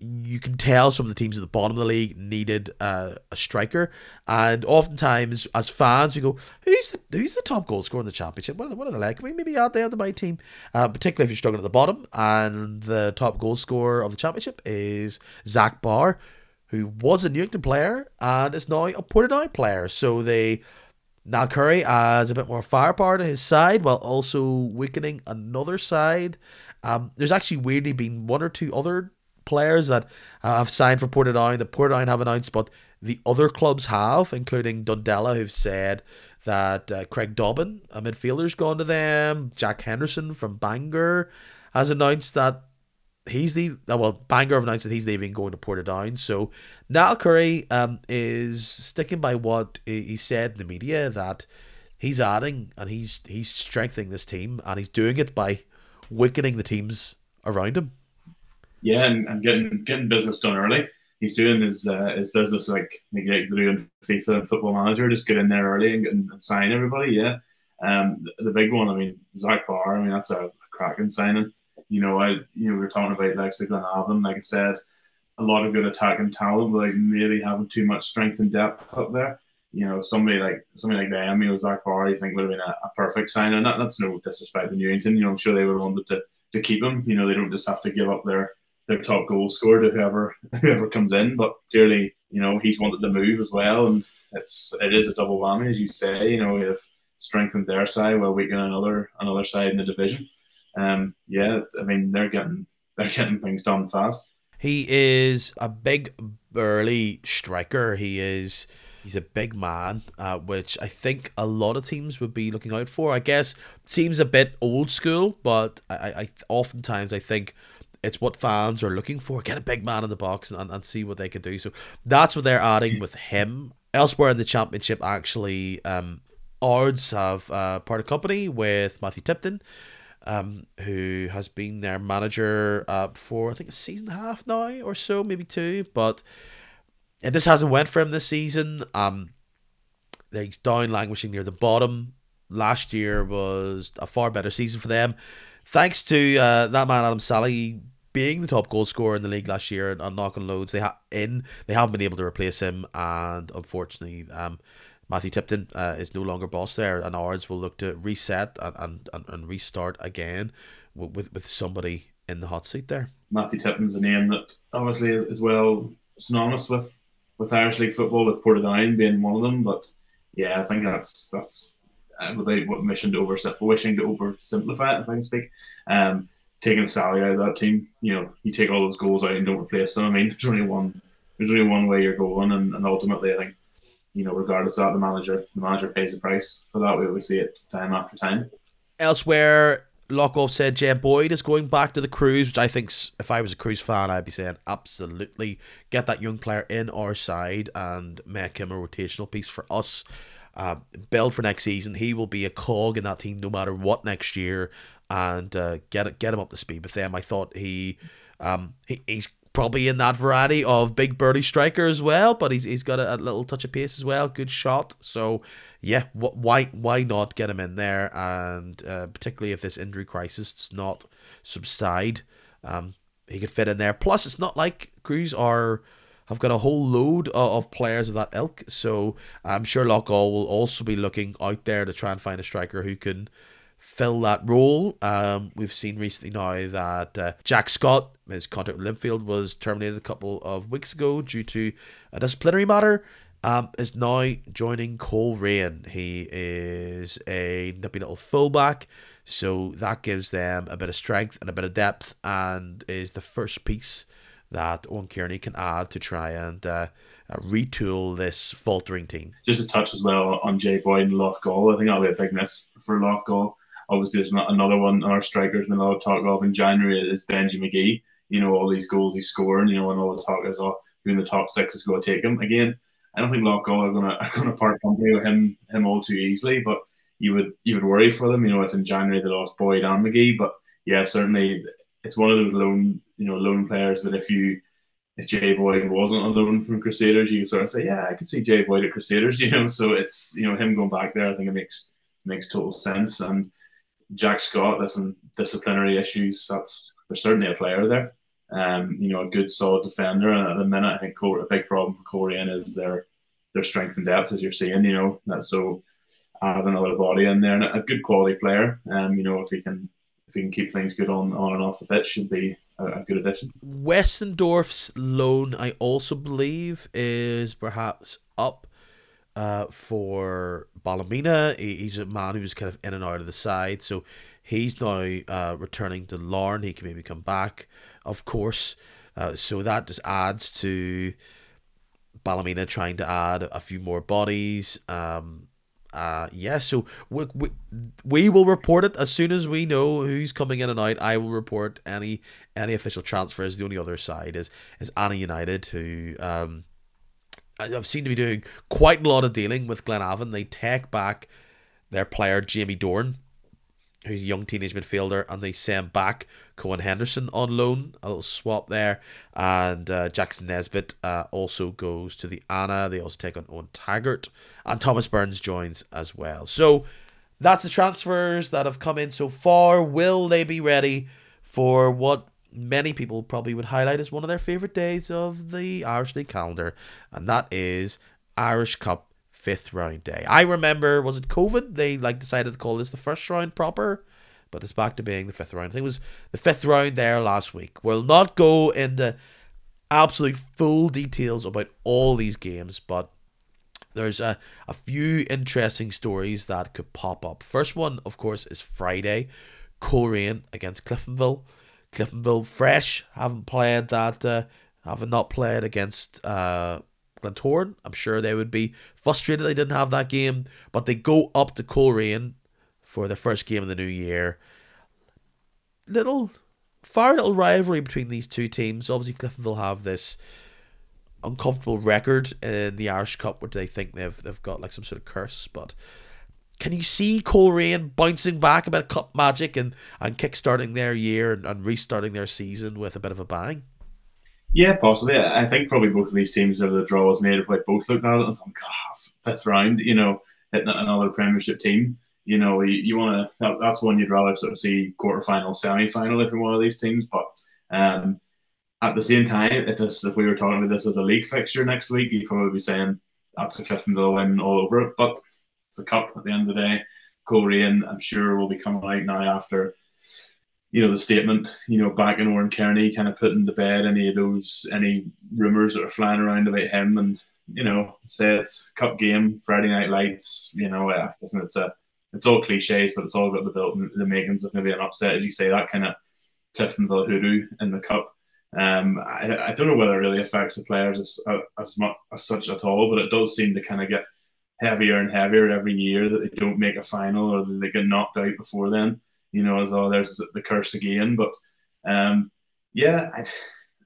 you can tell some of the teams at the bottom of the league needed uh, a striker, and oftentimes as fans we go, "Who's the who's the top goal scorer in the championship? What are, they, what are like? Can we maybe out there the my team?" Uh, particularly if you're struggling at the bottom, and the top goal scorer of the championship is Zach Barr, who was a Newington player and is now a Portadown player. So they now Currie adds a bit more firepower to his side while also weakening another side. Um, there's actually weirdly been one or two other players that uh, have signed for Portadown that Portadown have announced, but the other clubs have, including Dundela, who've said that uh, Craig Dobbin, a midfielder's gone to them. Jack Henderson from Bangor has announced that he's the uh, well Bangor have announced that he's leaving going to Portadown. So Niall Currie um, is sticking by what he said in the media that he's adding and he's he's strengthening this team and he's doing it by weakening the teams around him yeah, and, and getting getting business done early. He's doing his uh, his business like like doing FIFA and Football Manager, just get in there early and, and, and sign everybody. Yeah, um, the, the, big one. I mean, Zach Barr. I mean, that's a, a cracking signing. You know, I you know we were talking about Lex Glenavon. Like I said, a lot of good attacking talent, but like maybe having too much strength and depth up there. You know, somebody like somebody like them, you know, Zach Barr, you think would have been a, a perfect signing. That, that's no disrespect to Newington. You know, I'm sure they would have wanted to to keep him. You know, they don't just have to give up their their top goal scorer to whoever whoever comes in. But clearly, you know, he's wanted to move as well, and it's it is a double whammy, as you say. You know, we have strengthened their side while weakening another another side in the division. Um, yeah, I mean they're getting they're getting things done fast. He is a big burly striker. He is he's a big man, uh, which I think a lot of teams would be looking out for. I guess seems a bit old school, but I, I oftentimes I think it's what fans are looking for. Get a big man in the box and, and see what they can do. So that's what they're adding with him. Elsewhere in the championship, actually, um, Ards have uh, part of company with Matthew Tipton, um, who has been their manager uh, for I think a season and a half now or so, maybe two. But it just hasn't went for him this season. Um, he's down languishing near the bottom. Last year was a far better season for them thanks to uh, that man Adam Sally being the top goal scorer in the league last year and, knocking loads, they ha- in they haven't been able to replace him, and unfortunately, um, Matthew Tipton uh, is no longer boss there, and Ards will look to reset and and, and, and restart again with, with with somebody in the hot seat there. Matthew Tipton's a name that obviously is, is well synonymous with with Irish League football, with Portadown being one of them. But yeah, I think that's that's uh, without mission to over wishing to oversimplify it, if I can speak. Um, taking salary out of that team, you know, you take all those goals out and don't replace them. I mean, there's only one there's only one way you're going, and, and ultimately, I think you know, regardless of that, the manager the manager pays the price for that. We, we see it time after time. Elsewhere, Loughgall said Jay Boyd is going back to the Crues, which I think if I was a Crues fan, I'd be saying absolutely get that young player in our side and make him a rotational piece for us. Uh, build for next season. He will be a cog in that team no matter what next year, and uh, get get him up to speed with them. I thought he, um, he he's probably in that variety of big birdie striker as well, but he's he's got a, a little touch of pace as well. Good shot. So yeah, wh- why why not get him in there? And uh, particularly if this injury crisis does not subside, um, he could fit in there. Plus, it's not like Crues are have got a whole load of, players of that ilk. So I'm sure Loughgall will also be looking out there to try and find a striker who can fill that role. Um, we've seen recently now that uh, Jack Scott, his contract with Linfield, was terminated a couple of weeks ago due to a disciplinary matter um, is now joining Coleraine. He is a nippy little fullback, so that gives them a bit of strength and a bit of depth, and is the first piece that Oran Kearney can add to try and uh, uh, retool this faltering team. Just a touch as well on Jay Boyd and Loughgall. I think that'll be a big miss for Loughgall. Obviously, there's not another one our strikers been a lot of talk of in January is Benji McGee. You know, all these goals he's scoring, you know, and all the talk is, oh, who in the top six is going to take him. Again, I don't think Loughgall are gonna are gonna part company with him him all too easily. But you would you would worry for them. You know, if in January they lost Boyd and McGee, but yeah, certainly it's one of those lone you know lone players that if you if Jay Boyd wasn't a loan from Crusaders, you sort of say, yeah, I could see Jay Boyd at Crusaders. You know, so it's you know him going back there. I think it makes makes total sense. And Jack Scott, listen, disciplinary issues. That's there's certainly a player there um, you know, a good solid defender. And at the minute, I think a big problem for Coleraine is their their strength and depth, as you're seeing. You know, that's so add another body in there and a good quality player. Um, you know, if he can if he can keep things good on on and off the pitch, should be a, a good addition. Westendorf's loan, I also believe, is perhaps up. Uh, for Ballymena, he's a man who was kind of in and out of the side, so he's now uh, returning to Larne. He can maybe come back of course. Uh, so that just adds to Ballymena trying to add a few more bodies. Um, uh, yeah, so we, we, we will report it as soon as we know who's coming in and out. I will report any any official transfers. The only other side is is Annagh United, who um, I've seen to be doing quite a lot of dealing with Glenavon. They take back their player Jamie Dorn who's a young teenage midfielder, and they send back Cohen Henderson on loan. A little swap there. And uh, Jackson Nesbitt uh, also goes to the Annagh. They also take on Owen Taggart. And Thomas Burns joins as well. So that's the transfers that have come in so far. Will they be ready for what many people probably would highlight as one of their favourite days of the Irish League calendar? And that is Irish Cup fifth round day. I remember, was it COVID? They like decided to call this the first round proper, but it's back to being the fifth round. I think it was the fifth round there last week. We'll not go into absolute full details about all these games, but there's a, a few interesting stories that could pop up. First one, of course, is Friday. Coleraine against Cliftonville. Cliftonville fresh, haven't played that, uh, haven't not played against uh, Glentoran. I'm sure they would be frustrated they didn't have that game, but they go up to Coleraine for their first game of the new year. Little, far little rivalry between these two teams. Obviously, Cliftonville have this uncomfortable record in the Irish Cup, where they think they've they've got like some sort of curse. But can you see Coleraine bouncing back a bit of cup magic and and kickstarting their year and, and restarting their season with a bit of a bang? Yeah, possibly. I think probably both of these teams have the draw was made like both looked at it and thought, God, fifth round, you know, hitting another Premiership team. You know, you, you want to. That, that's one you'd rather sort of see quarterfinal, semi final if you're one of these teams. But um, at the same time, if this if we were talking about this as a league fixture next week, you'd probably be saying that's a Cliftonville win all over it. But it's a cup at the end of the day. Corey and I'm sure, will be coming out now after you know, the statement, you know, back in Oran Kearney, kind of putting to bed any of those, any rumours that are flying around about him. And, you know, say it's cup game, Friday night lights, you know, uh, it's a, it's all cliches, but it's all got the built the makings of maybe an upset, as you say, that kind of Cliftonville hoodoo in the cup. Um, I, I don't know whether it really affects the players as, as much as such at all, but it does seem to kind of get heavier and heavier every year that they don't make a final or they get knocked out before then. You know, as oh, there's the curse again. But um, yeah, I,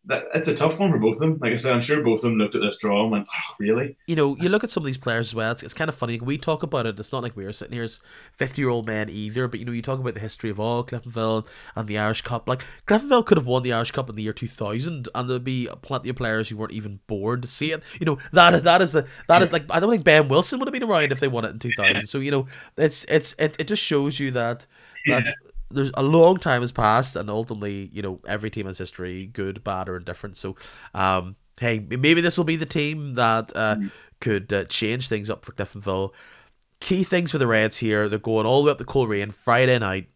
that, it's a tough one for both of them. Like I said, I'm sure both of them looked at this draw and went, oh, really? You know, you look at some of these players as well. It's, it's kind of funny. We talk about it. It's not like we're sitting here as 50 year old men either, but you know, you talk about the history of all Cliftonville and the Irish Cup. Like, Cliftonville could have won the Irish Cup in the year 2000, and there'd be plenty of players who weren't even born to see it. You know, that that is the, that is like, I don't think Ben Wilson would have been around if they won it in 2000. So, you know, it's, it's, it, it just shows you that, that, yeah there's a long time has passed, and ultimately, you know, every team has history, good, bad, or indifferent. So, um, hey, maybe this will be the team that uh, mm. could uh, change things up for Cliftonville. Key things for the Reds here: they're going all the way up to Coleraine Friday night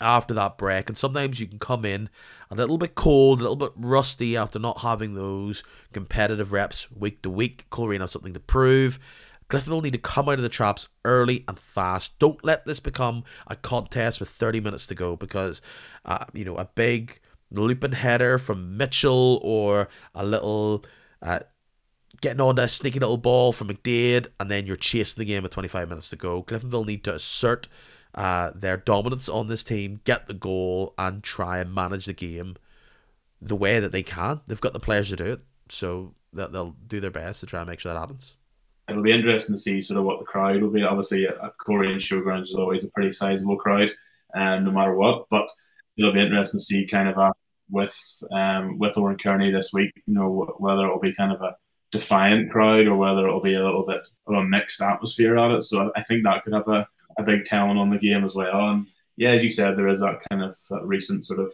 after that break, and sometimes you can come in a little bit cold, a little bit rusty after not having those competitive reps week to week. Coleraine has something to prove. Cliftonville need to come out of the traps early and fast. Don't let this become a contest with 30 minutes to go because, uh, you know, a big looping header from Mitchell or a little uh, getting on a sneaky little ball from McDade and then you're chasing the game with 25 minutes to go. Cliftonville need to assert uh, their dominance on this team, get the goal, and try and manage the game the way that they can. They've got the players to do it, so that they'll do their best to try and make sure that happens it'll be interesting to see sort of what the crowd will be. Obviously, a, Coleraine Showgrounds is always a pretty sizable crowd, um, no matter what. But it'll be interesting to see kind of a, with um, with Oran Kearney this week. You know whether it'll be kind of a defiant crowd or whether it'll be a little bit of a mixed atmosphere at it. So I think that could have a, a big telling on the game as well. And yeah, as you said, there is that kind of recent sort of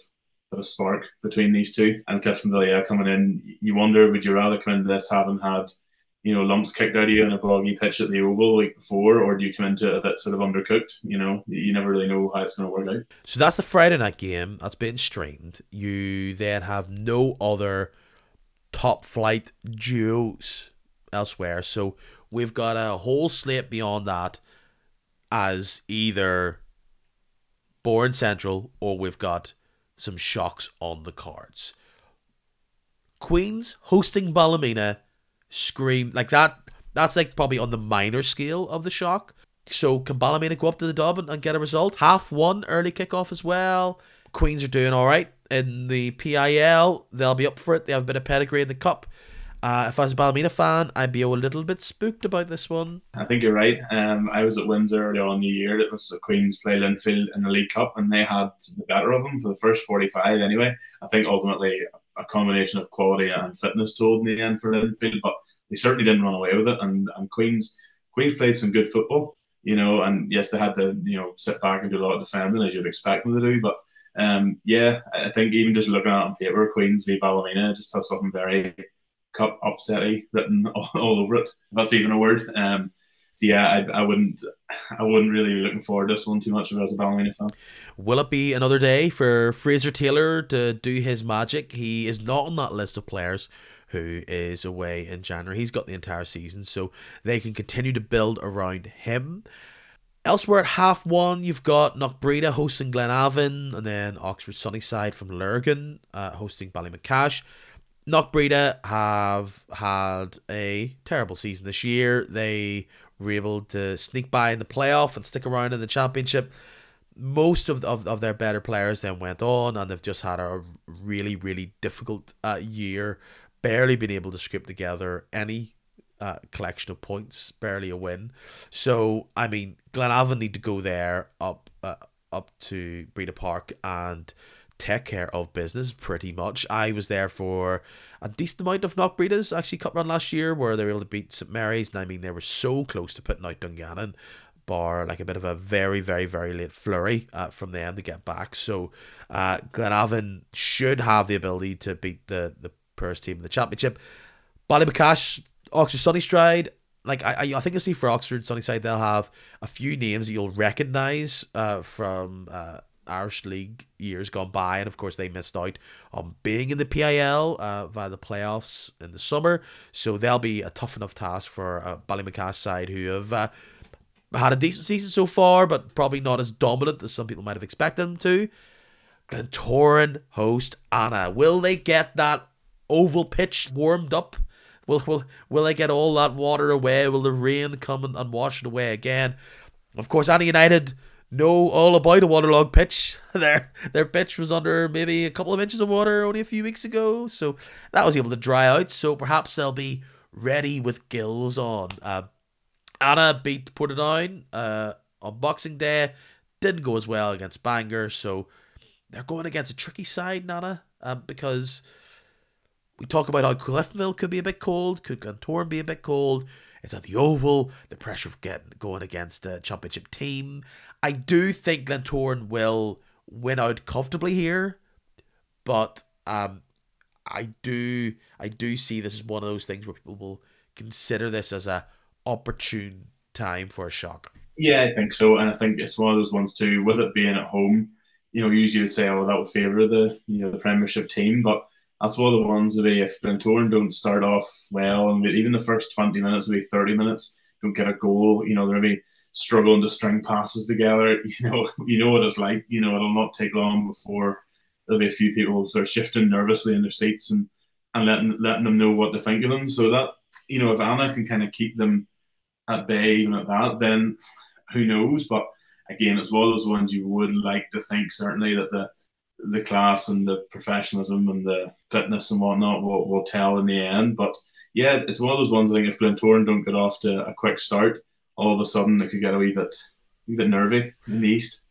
of spark between these two. And Cliftonville, Villiers coming in, you wonder would you rather come into this having had you know, lumps kicked out of you on a boggy pitch at the Oval like before, or do you come into it a bit sort of undercooked? You know, you never really know how it's going to work out. So that's the Friday night game that's been streamed. You then have no other top flight duos elsewhere. So we've got a whole slate beyond that as either Bourne Central or we've got some shocks on the cards. Queens hosting Ballymena scream like that. That's like probably on the minor scale of the shock. So can Ballymena go up to the dub and, and get a result? Half one early kickoff as well. Queens are doing all right in the PIL. They'll be up for it. They have a bit of pedigree in the cup. Uh, if I was a Ballymena fan, I'd be a little bit spooked about this one. I think you're right. Um, I was at Windsor earlier on the year. It was the Queens play Linfield in the League Cup, and they had the better of them for the first 45 anyway. I think ultimately a combination of quality and fitness told in the end for Linfield, but they certainly didn't run away with it. And, and Queens Queens played some good football, you know, and yes, they had to you know sit back and do a lot of defending as you'd expect them to do, but. Um, yeah, I think even just looking at it on paper, Queens v Ballymena just has something very cup upsetty written all, all, over it. That's even a word. Um, yeah, I, I wouldn't, I wouldn't really be looking forward to this one too much as a Ballymena fan. Will it be another day for Fraser Taylor to do his magic? He is not on that list of players who is away in January. He's got the entire season, so they can continue to build around him. Elsewhere at half one, you've got Knockbreda hosting Glenavon, and then Oxford Sunnyside from Lurgan uh, hosting Ballymacash. Knockbreda have had a terrible season this year. They were able to sneak by in the playoff and stick around in the championship. Most of, of, of their better players then went on, and they've just had a really, really difficult uh, year. Barely been able to scrape together any uh, collection of points, barely a win. So, I mean, Glenavon need to go there up uh, up to Breda Park and take care of business pretty much. I was there for a decent amount of Knockbreda's actually cup run last year where they were able to beat St Mary's. And I mean they were so close to putting out Dungannon bar like a bit of a very very very late flurry uh, from them to get back. So uh, Glenavon should have the ability to beat the the first team in the championship. Ballymacash Oxford Sunnyside like I, I think you'll see for Oxford Sunnyside they'll have a few names that you'll recognise uh, from uh, Irish League years gone by, and of course they missed out on being in the PIL uh, via the playoffs in the summer. So they'll be a tough enough task for uh, Ballymacash side who have uh, had a decent season so far, but probably not as dominant as some people might have expected them to. Glentoran host Annagh. Will they get that oval pitch warmed up? Will will will they get all that water away? Will the rain come and, and wash it away again? Of course, Annagh United know all about a waterlogged pitch. their their pitch was under maybe a couple of inches of water only a few weeks ago, so that was able to dry out. So perhaps they'll be ready with gills on. Uh, Annagh beat Portadown uh, on Boxing Day. Didn't go as well against Bangor, so they're going against a tricky side, Nana, um, because we talk about how Cliftonville could be a bit cold, could Glentoran be a bit cold. It's at the Oval, the pressure of getting going against a championship team. I do think Glentoran will win out comfortably here, but um, I do I do see this as one of those things where people will consider this as a opportune time for a shock. Yeah, I think so, and I think it's one of those ones too. With it being at home, you know, usually would say, "Oh, that would favour the you know the Premiership team," but that's one of the ones where if Glentoran don't start off well, and even the first twenty minutes, maybe thirty minutes, don't get a goal, you know, they're maybe struggling to string passes together. You know, you know what it's like. You know, it'll not take long before there'll be a few people sort of shifting nervously in their seats and and letting letting them know what to think of them. So that you know, if Annagh can kind of keep them at bay even at that, then who knows? But again, it's one of those ones you would like to think certainly that the the class and the professionalism and the fitness and whatnot will, will tell in the end. But yeah, it's one of those ones I think if Glentoran don't get off to a quick start, all of a sudden it could get a wee bit, a wee bit nervy in the east.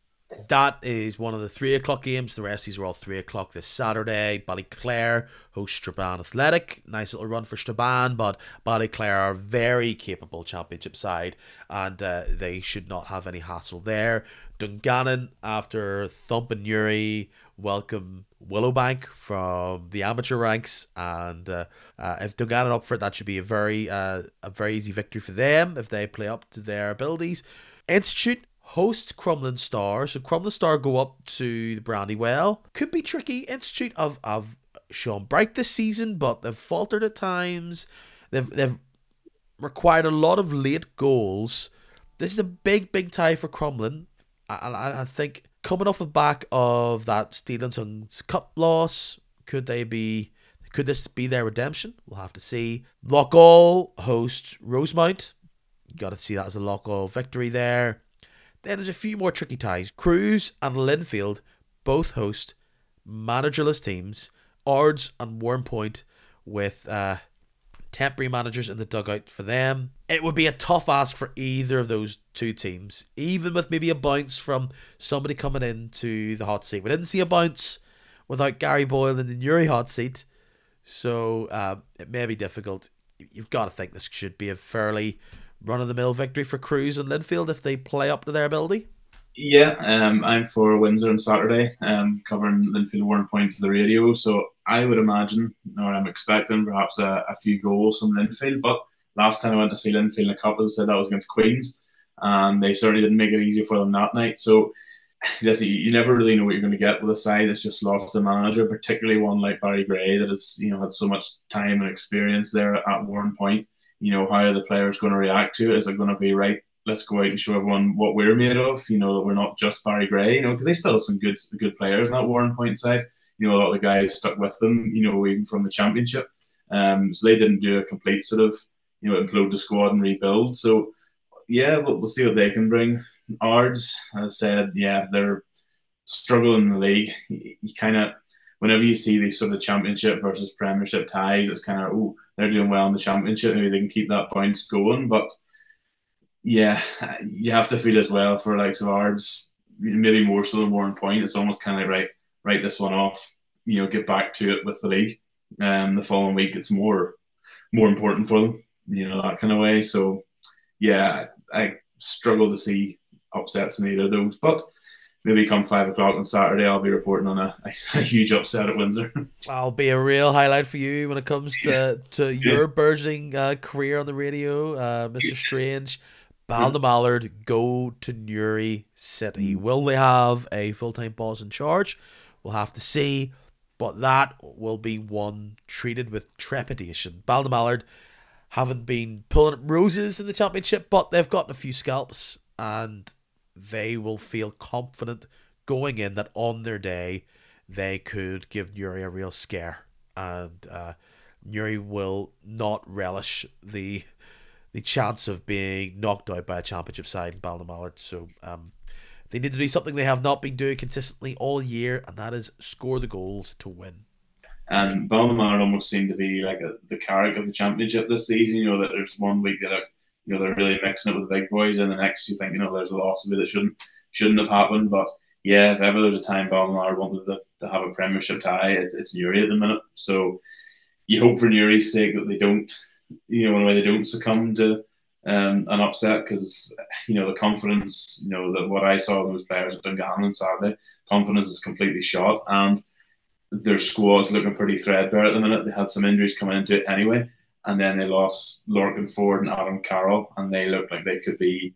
That is one of the three o'clock games. The rest these are all three o'clock this Saturday. Ballyclare host Strabane Athletic. Nice little run for Strabane, but Ballyclare are a very capable championship side, and uh, they should not have any hassle there. Dungannon, after thumping Newry, welcome Willowbank from the amateur ranks, and uh, uh, if Dungannon up for it, that should be a very uh, a very easy victory for them if they play up to their abilities. Institute host Crumlin Star. So Crumlin Star go up to the Brandywell. Could be tricky. Institute of of shown bright this season, but they've faltered at times. They've they've required a lot of late goals. This is a big, big tie for Crumlin. I, I, I think coming off the back of that Steel & Sons Cup loss, could they be? Could this be their redemption? We'll have to see. Loughgall host Rosemount. You got to see that as a Loughgall victory there. Then there's a few more tricky ties. Crues and Linfield both host managerless teams. Ards and Warrenpoint with uh, temporary managers in the dugout for them. It would be a tough ask for either of those two teams, even with maybe a bounce from somebody coming into the hot seat. We didn't see a bounce without Gary Boyle in the Newry hot seat, so uh, it may be difficult. You've got to think this should be a fairly run of the mill victory for Crues and Linfield if they play up to their ability? Yeah, um, I'm for Windsor on Saturday, um, covering Linfield Warrenpoint for the radio. So I would imagine, or I'm expecting, perhaps a, a, few goals from Linfield. But last time I went to see Linfield in a cup, as I said, that was against Queens, and they certainly didn't make it easy for them that night. So you never really know what you're going to get with a side that's just lost a manager, particularly one like Barry Gray that has you know had so much time and experience there at Warrenpoint you know, how are the players going to react to it? Is it going to be right? Let's go out and show everyone what we're made of. You know that we're not just Barry Gray. You know, because they still have some good good players in that Warrenpoint side. You know, a lot of the guys stuck with them. You know, even from the championship. Um, so they didn't do a complete sort of you know implode the squad and rebuild. So yeah, we'll, we'll see what they can bring. Ards, as I said, yeah, they're struggling in the league. You, you kind of whenever you see these sort of championship versus premiership ties, it's kind of oh they're doing well in the championship, maybe they can keep that points going. But yeah, you have to feel as well for like of Ards, maybe more so than Warrenpoint. It's almost kind of like right, write this one off. You know, get back to it with the league. Um, the following week, it's more more important for them. You know that kind of way. So yeah, I struggle to see upsets in either of those, but maybe come five o'clock on Saturday, I'll be reporting on a, a, huge upset at Windsor. I'll be a real highlight for you when it comes to, to your burgeoning uh, career on the radio, uh, Mr. Strange. Ballinamallard go to Newry City. Will they have a full time boss in charge? We'll have to see, but that will be one treated with trepidation. Ballinamallard haven't been pulling up roses in the championship, but they've gotten a few scalps and they will feel confident going in that on their day they could give Newry a real scare. And uh, Newry will not relish the the chance of being knocked out by a championship side in Ballinamallard. So um, they need to do something they have not been doing consistently all year, and that is score the goals to win. And Ballinamallard almost seemed to be like a, the character of the championship this season. You know that there's one week that you know they're really mixing it with the big boys, and the next you think you know there's a loss of it that shouldn't shouldn't have happened. But yeah, if ever there's a time Ballinamallard wanted to, to have a Premiership tie, it's it's Newry at the minute. So you hope for Newry's sake that they don't you know, in a way they don't succumb to um, an upset because you know the confidence, you know that what I saw those players at Dungannon on Saturday, confidence is completely shot, and their squad's looking pretty threadbare at the minute. They had some injuries coming into it anyway, and then they lost Lorcan Ford and Adam Carroll, and they look like they could be,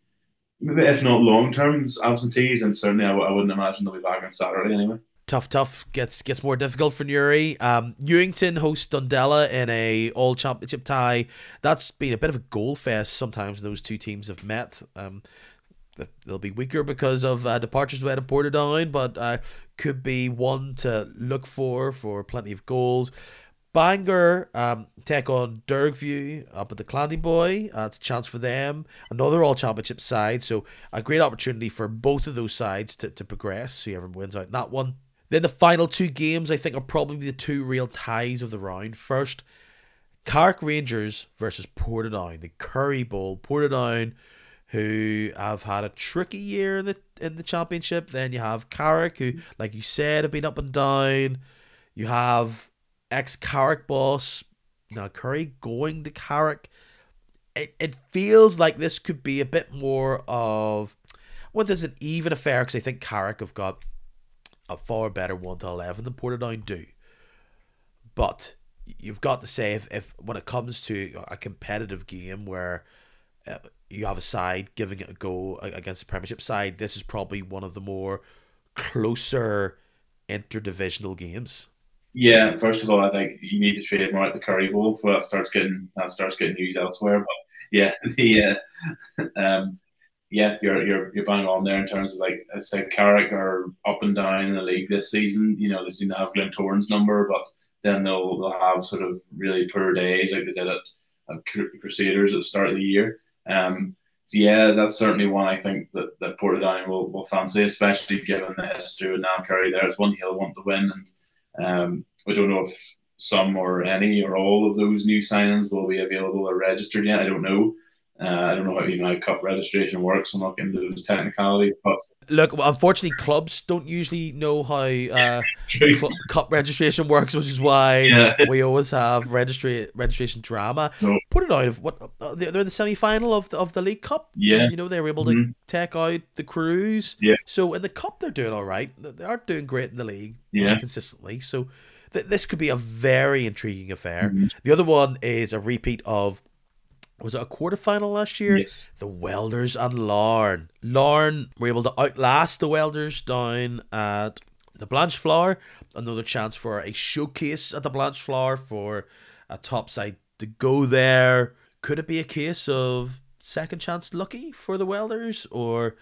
if not long term absentees, and certainly I w- I wouldn't imagine they'll be back on Saturday anyway tough, tough gets gets more difficult for Newry. Um, Newington hosts Dundela in a all championship tie. That's been a bit of a goal fest. Sometimes those two teams have met. Um, they'll be weaker because of uh, departures out of Portadown, but uh, could be one to look for for plenty of goals. Bangor um, take on Dergview up at the Clandeboye. Uh, it's a chance for them. Another all championship side. So a great opportunity for both of those sides to, to progress. Whoever wins out in that one. Then the final two games, I think, are probably the two real ties of the round. First, Carrick Rangers versus Portadown, the Curry Bowl. Portadown, who have had a tricky year in the in the championship. Then you have Carrick, who, like you said, have been up and down. You have ex Carrick boss now Curry going to Carrick. It it feels like this could be a bit more of what does it even affair because I think Carrick have got a far better 1 to 11 than Portadown do. But you've got to say, if, if when it comes to a competitive game where uh, you have a side giving it a go against a Premiership side, this is probably one of the more closer interdivisional games. Yeah, first of all, I think you need to trademark the Curry Bowl before that starts getting that starts getting used elsewhere. But yeah, the uh, um, yeah, you're you're you're bang on there in terms of like I said, Carrick are up and down in the league this season. You know, they seem to have Glentoran's number, but then they'll they'll have sort of really poor days like they did at, at Crusaders at the start of the year. Um, so yeah, that's certainly one I think that, that Portadown will, will fancy, especially given the history with Niall Currie there. It's one he'll want to win, and um, we don't know if some or any or all of those new signings will be available or registered yet. I don't know. Uh, I don't know how even how cup registration works. I'm not into those technicalities. But look, unfortunately, clubs don't usually know how uh, cl- cup registration works, which is why yeah. we always have registry registration drama. So, Put it out of what uh, they're in the semi final of the, of the League Cup. Yeah, you know they were able to mm-hmm. take out the Crues. Yeah. So in the cup they're doing all right. They aren't doing great in the league. Yeah. Consistently. So th- this could be a very intriguing affair. Mm-hmm. The other one is a repeat of was it a quarterfinal last year? Yes. The Welders and Larne. Larne were able to outlast the Welders down at the Blanchflower. Another chance for a showcase at the Blanchflower for a top side to go there. Could it be a case of second chance lucky for the Welders, or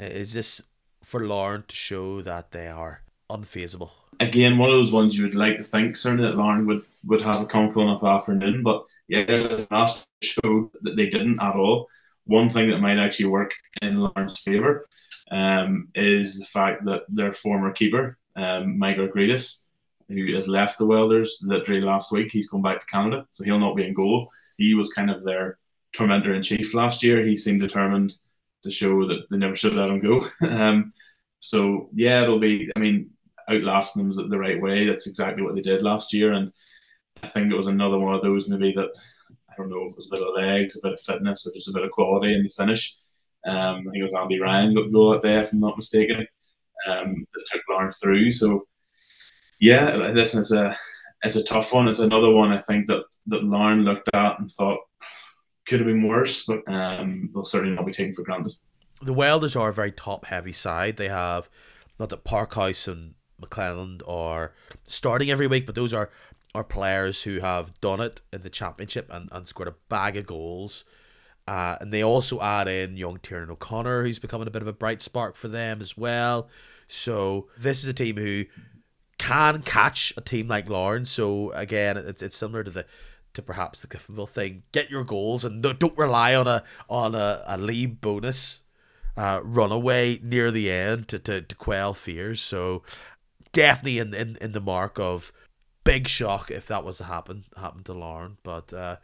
uh, is this for Larne to show that they are unfeasible? Again, one of those ones you would like to think certainly that Larne would, would have a comfortable enough afternoon, but yeah, last showed that they didn't at all. One thing that might actually work in Larne's favour um, is the fact that their former keeper, um, Argridis, who has left the Welders literally last week, he's gone back to Canada, so he'll not be in goal. He was kind of their tormentor in chief last year. He seemed determined to show that they never should let him go. um, so yeah, it'll be. I mean, outlasting them is the right way. That's exactly what they did last year, and I think it was another one of those maybe that I don't know if it was a bit of legs, a bit of fitness, or just a bit of quality in the finish. Um, I think it was Andy Ryan got the goal that day, if I'm not mistaken, um, that took Larne through. So yeah, listen, it's a it's a tough one. It's another one I think that that Larne looked at and thought could have been worse, but um, will certainly not be taken for granted. The Welders are a very top heavy side. They have not that Parkhouse and McClelland are starting every week, but those are are players who have done it in the championship and, and scored a bag of goals. Uh, and they also add in young Tiernan O'Connor, who's becoming a bit of a bright spark for them as well. So this is a team who can catch a team like Larne. So again, it's it's similar to the to perhaps the Cliftonville thing. Get your goals and don't rely on a on a, a Lee Bonis uh, runaway near the end to, to, to quell fears. So definitely in, in, in the mark of big shock if that was to happen happen to Larne. But uh,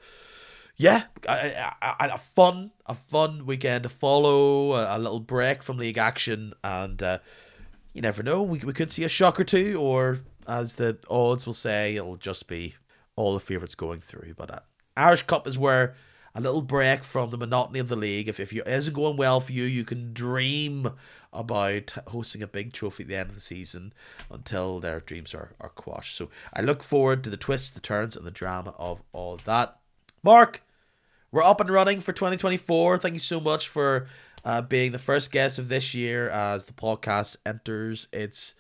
yeah, a, a, a, fun a fun weekend to follow, a, a little break from league action, and uh, you never know, we, we could see a shock or two, or as the odds will say, it'll just be all the favourites going through. But uh, Irish Cup is where a little break from the monotony of the league. If, if it isn't going well for you, you can dream about hosting a big trophy at the end of the season until their dreams are, are quashed. So I look forward to the twists, the turns, and the drama of all that. Mark, we're up and running for 2024. Thank you so much for uh, being the first guest of this year as the podcast enters its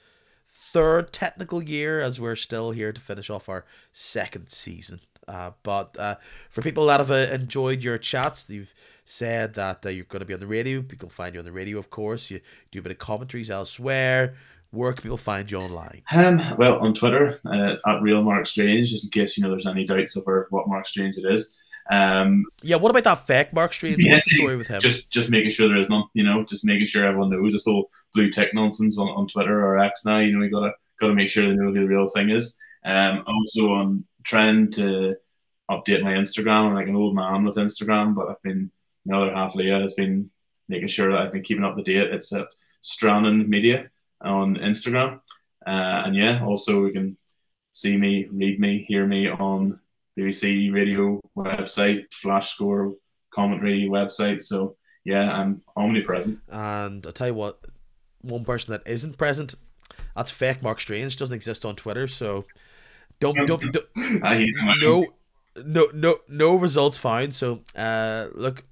third technical year as we're still here to finish off our second season. Uh, but uh, for people that have uh, enjoyed your chats, you've said that uh, you're going to be on the radio. People find you on the radio, of course. You do a bit of commentaries elsewhere. Where can people find you online? Um, well, on Twitter uh, at Real Mark Strange, just in case you know there's any doubts over what Mark Strange it is. Um, yeah, what about that fake Mark Strange? What's the story with him? Just just making sure there is none, you know, just making sure everyone knows this whole blue tech nonsense on, on Twitter or X now. You know, we gotta gotta make sure they know who the real thing is. Um, also on trying to update my Instagram. I'm like an old man with Instagram, but I've been another half Leah has been making sure that I've been keeping up to date. It's at Strannon Media on Instagram. Uh, and yeah, also we can see me, read me, hear me on BBC radio website, Flashscore commentary website. So yeah, I'm omnipresent. And I'll tell you what, one person that isn't present, that's fake Mark Strange, doesn't exist on Twitter. So don't don't, don't no no no no results found. So uh look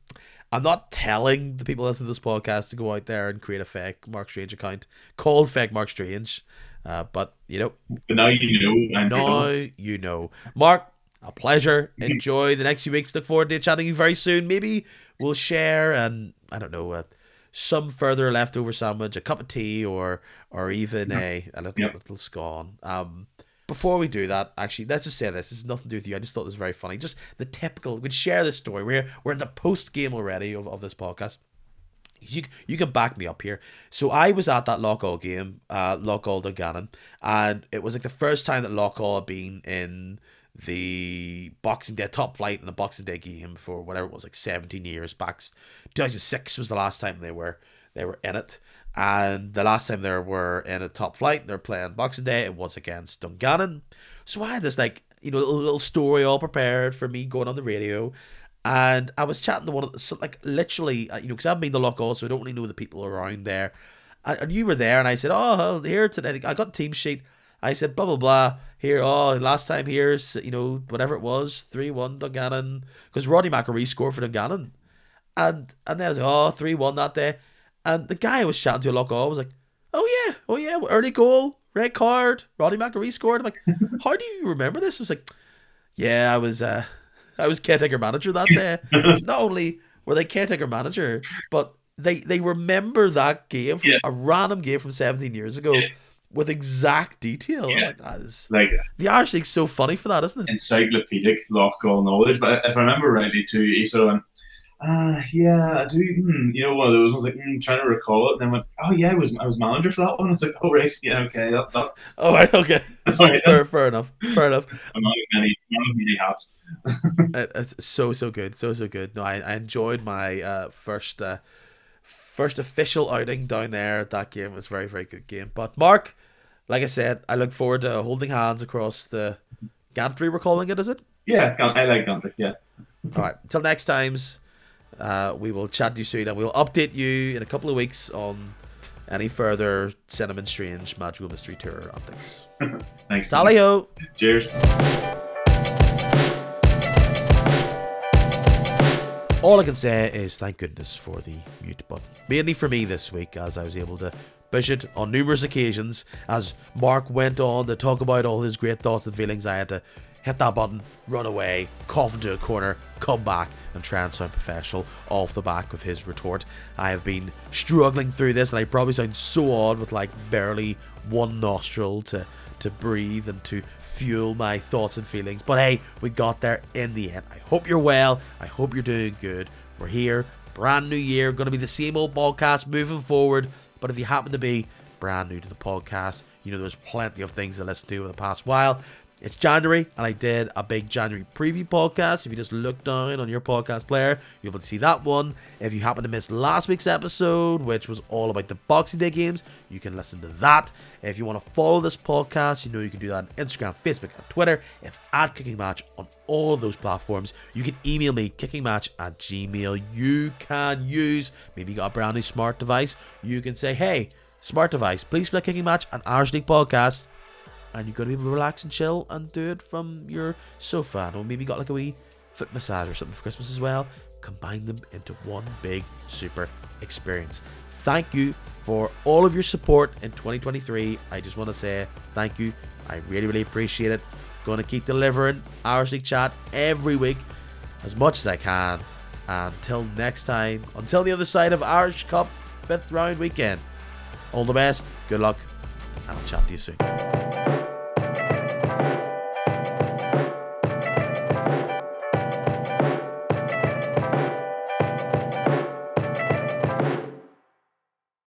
I'm not telling the people listening to this podcast to go out there and create a fake Mark Strange account called fake Mark Strange. Uh, but you know, but now you know. Now you know, Mark a pleasure. Enjoy the next few weeks. Look forward to chatting you very soon. Maybe we'll share and I don't know uh, some further leftover sandwich, a cup of tea, or or even a a little, yep. little scone. Um, before we do that, actually, let's just say this. This has nothing to do with you. I just thought this was very funny. Just the typical. We'd share this story. We're we're in the post game already of, of this podcast. You you can back me up here. So I was at that Loughgall game, uh, Loughgall Dungannon, and it was like the first time that Loughgall had been in the Boxing Day top flight in the Boxing Day game for whatever it was, like 17 years back. 2006 was the last time they were they were in it. And the last time they were in a top flight, they're playing Boxing Day, it was against Dungannon. So I had this like, you know, little, story all prepared for me going on the radio. And I was chatting to one of the, so like literally, uh, you know, because I've been the Loughgall, also I don't really know the people around there. And you were there, and I said, Oh, here today, I got team sheet. I said, blah, blah, blah. Here, oh, last time here's, you know, whatever it was, 3 1 Dungannon. Because Roddy McAree scored for Dungannon. And and then I was like, oh, 3 1 that day. And the guy I was chatting to a lot I was like, oh, yeah, oh, yeah, early goal, red card, Roddy McAree scored. I'm like, how do you remember this? I was like, yeah, I was, uh, I was caretaker manager that day. Not only were they caretaker manager, but they they remember that game, yeah. a random game from 17 years ago with exact detail. Yeah. Like, is, like the Irish League's so funny for that, isn't it? Encyclopedic Loughgall knowledge. But if I remember rightly, too, he sort of went, uh, yeah, I do. Hmm, you know, one of those ones like mm, trying to recall it. And then went, oh yeah, I was I was manager for that one. I was like, oh right, yeah, okay, that, that's. Oh right, okay. right, fair, fair enough. Fair enough. I'm not many, not many hats. it's so so good, so so good. No, I, I enjoyed my uh, first uh, first official outing down there. That game was very very good game. But Mark, like I said, I look forward to holding hands across the gantry. We're calling it, is it? Yeah, I like gantry. Yeah. All right. Until next times, uh, we will chat to you soon, and we'll update you in a couple of weeks on any further Cinnamon Strange Magical Mystery Tour updates. Thanks. Tally ho. Cheers. All I can say is thank goodness for the mute button. Mainly for me this week, as I was able to push it on numerous occasions. As Mark went on to talk about all his great thoughts and feelings, I had to hit that button, run away, cough into a corner, come back, and try and sound professional off the back of his retort. I have been struggling through this, and I probably sound so odd with like barely one nostril to to breathe and to fuel my thoughts and feelings. But hey, we got there in the end. I hope you're well. I hope you're doing good. We're here, brand new year, going to be the same old podcast moving forward. But if you happen to be brand new to the podcast, you know there's plenty of things to listen to in the past while. It's January, and I did a big January preview podcast. If you just look down on your podcast player, you'll be able to see that one. If you happen to miss last week's episode, which was all about the Boxing Day games, you can listen to that. If you want to follow this podcast, you know you can do that on Instagram, Facebook, and Twitter. It's at Kicking Match on all those platforms. You can email me, kickingmatch at gmail. You can use, maybe you got a brand new smart device. You can say, hey, smart device, please play Kicking Match and Irish League podcast and you're going to be able to relax and chill and do it from your sofa. Or maybe got like a wee foot massage or something for Christmas as well. Combine them into one big super experience. Thank you for all of your support in 2023. I just want to say thank you. I really, really appreciate it. Going to keep delivering Irish League chat every week as much as I can. Until next time, until the other side of Irish Cup fifth round weekend. All the best, good luck, and I'll chat to you soon.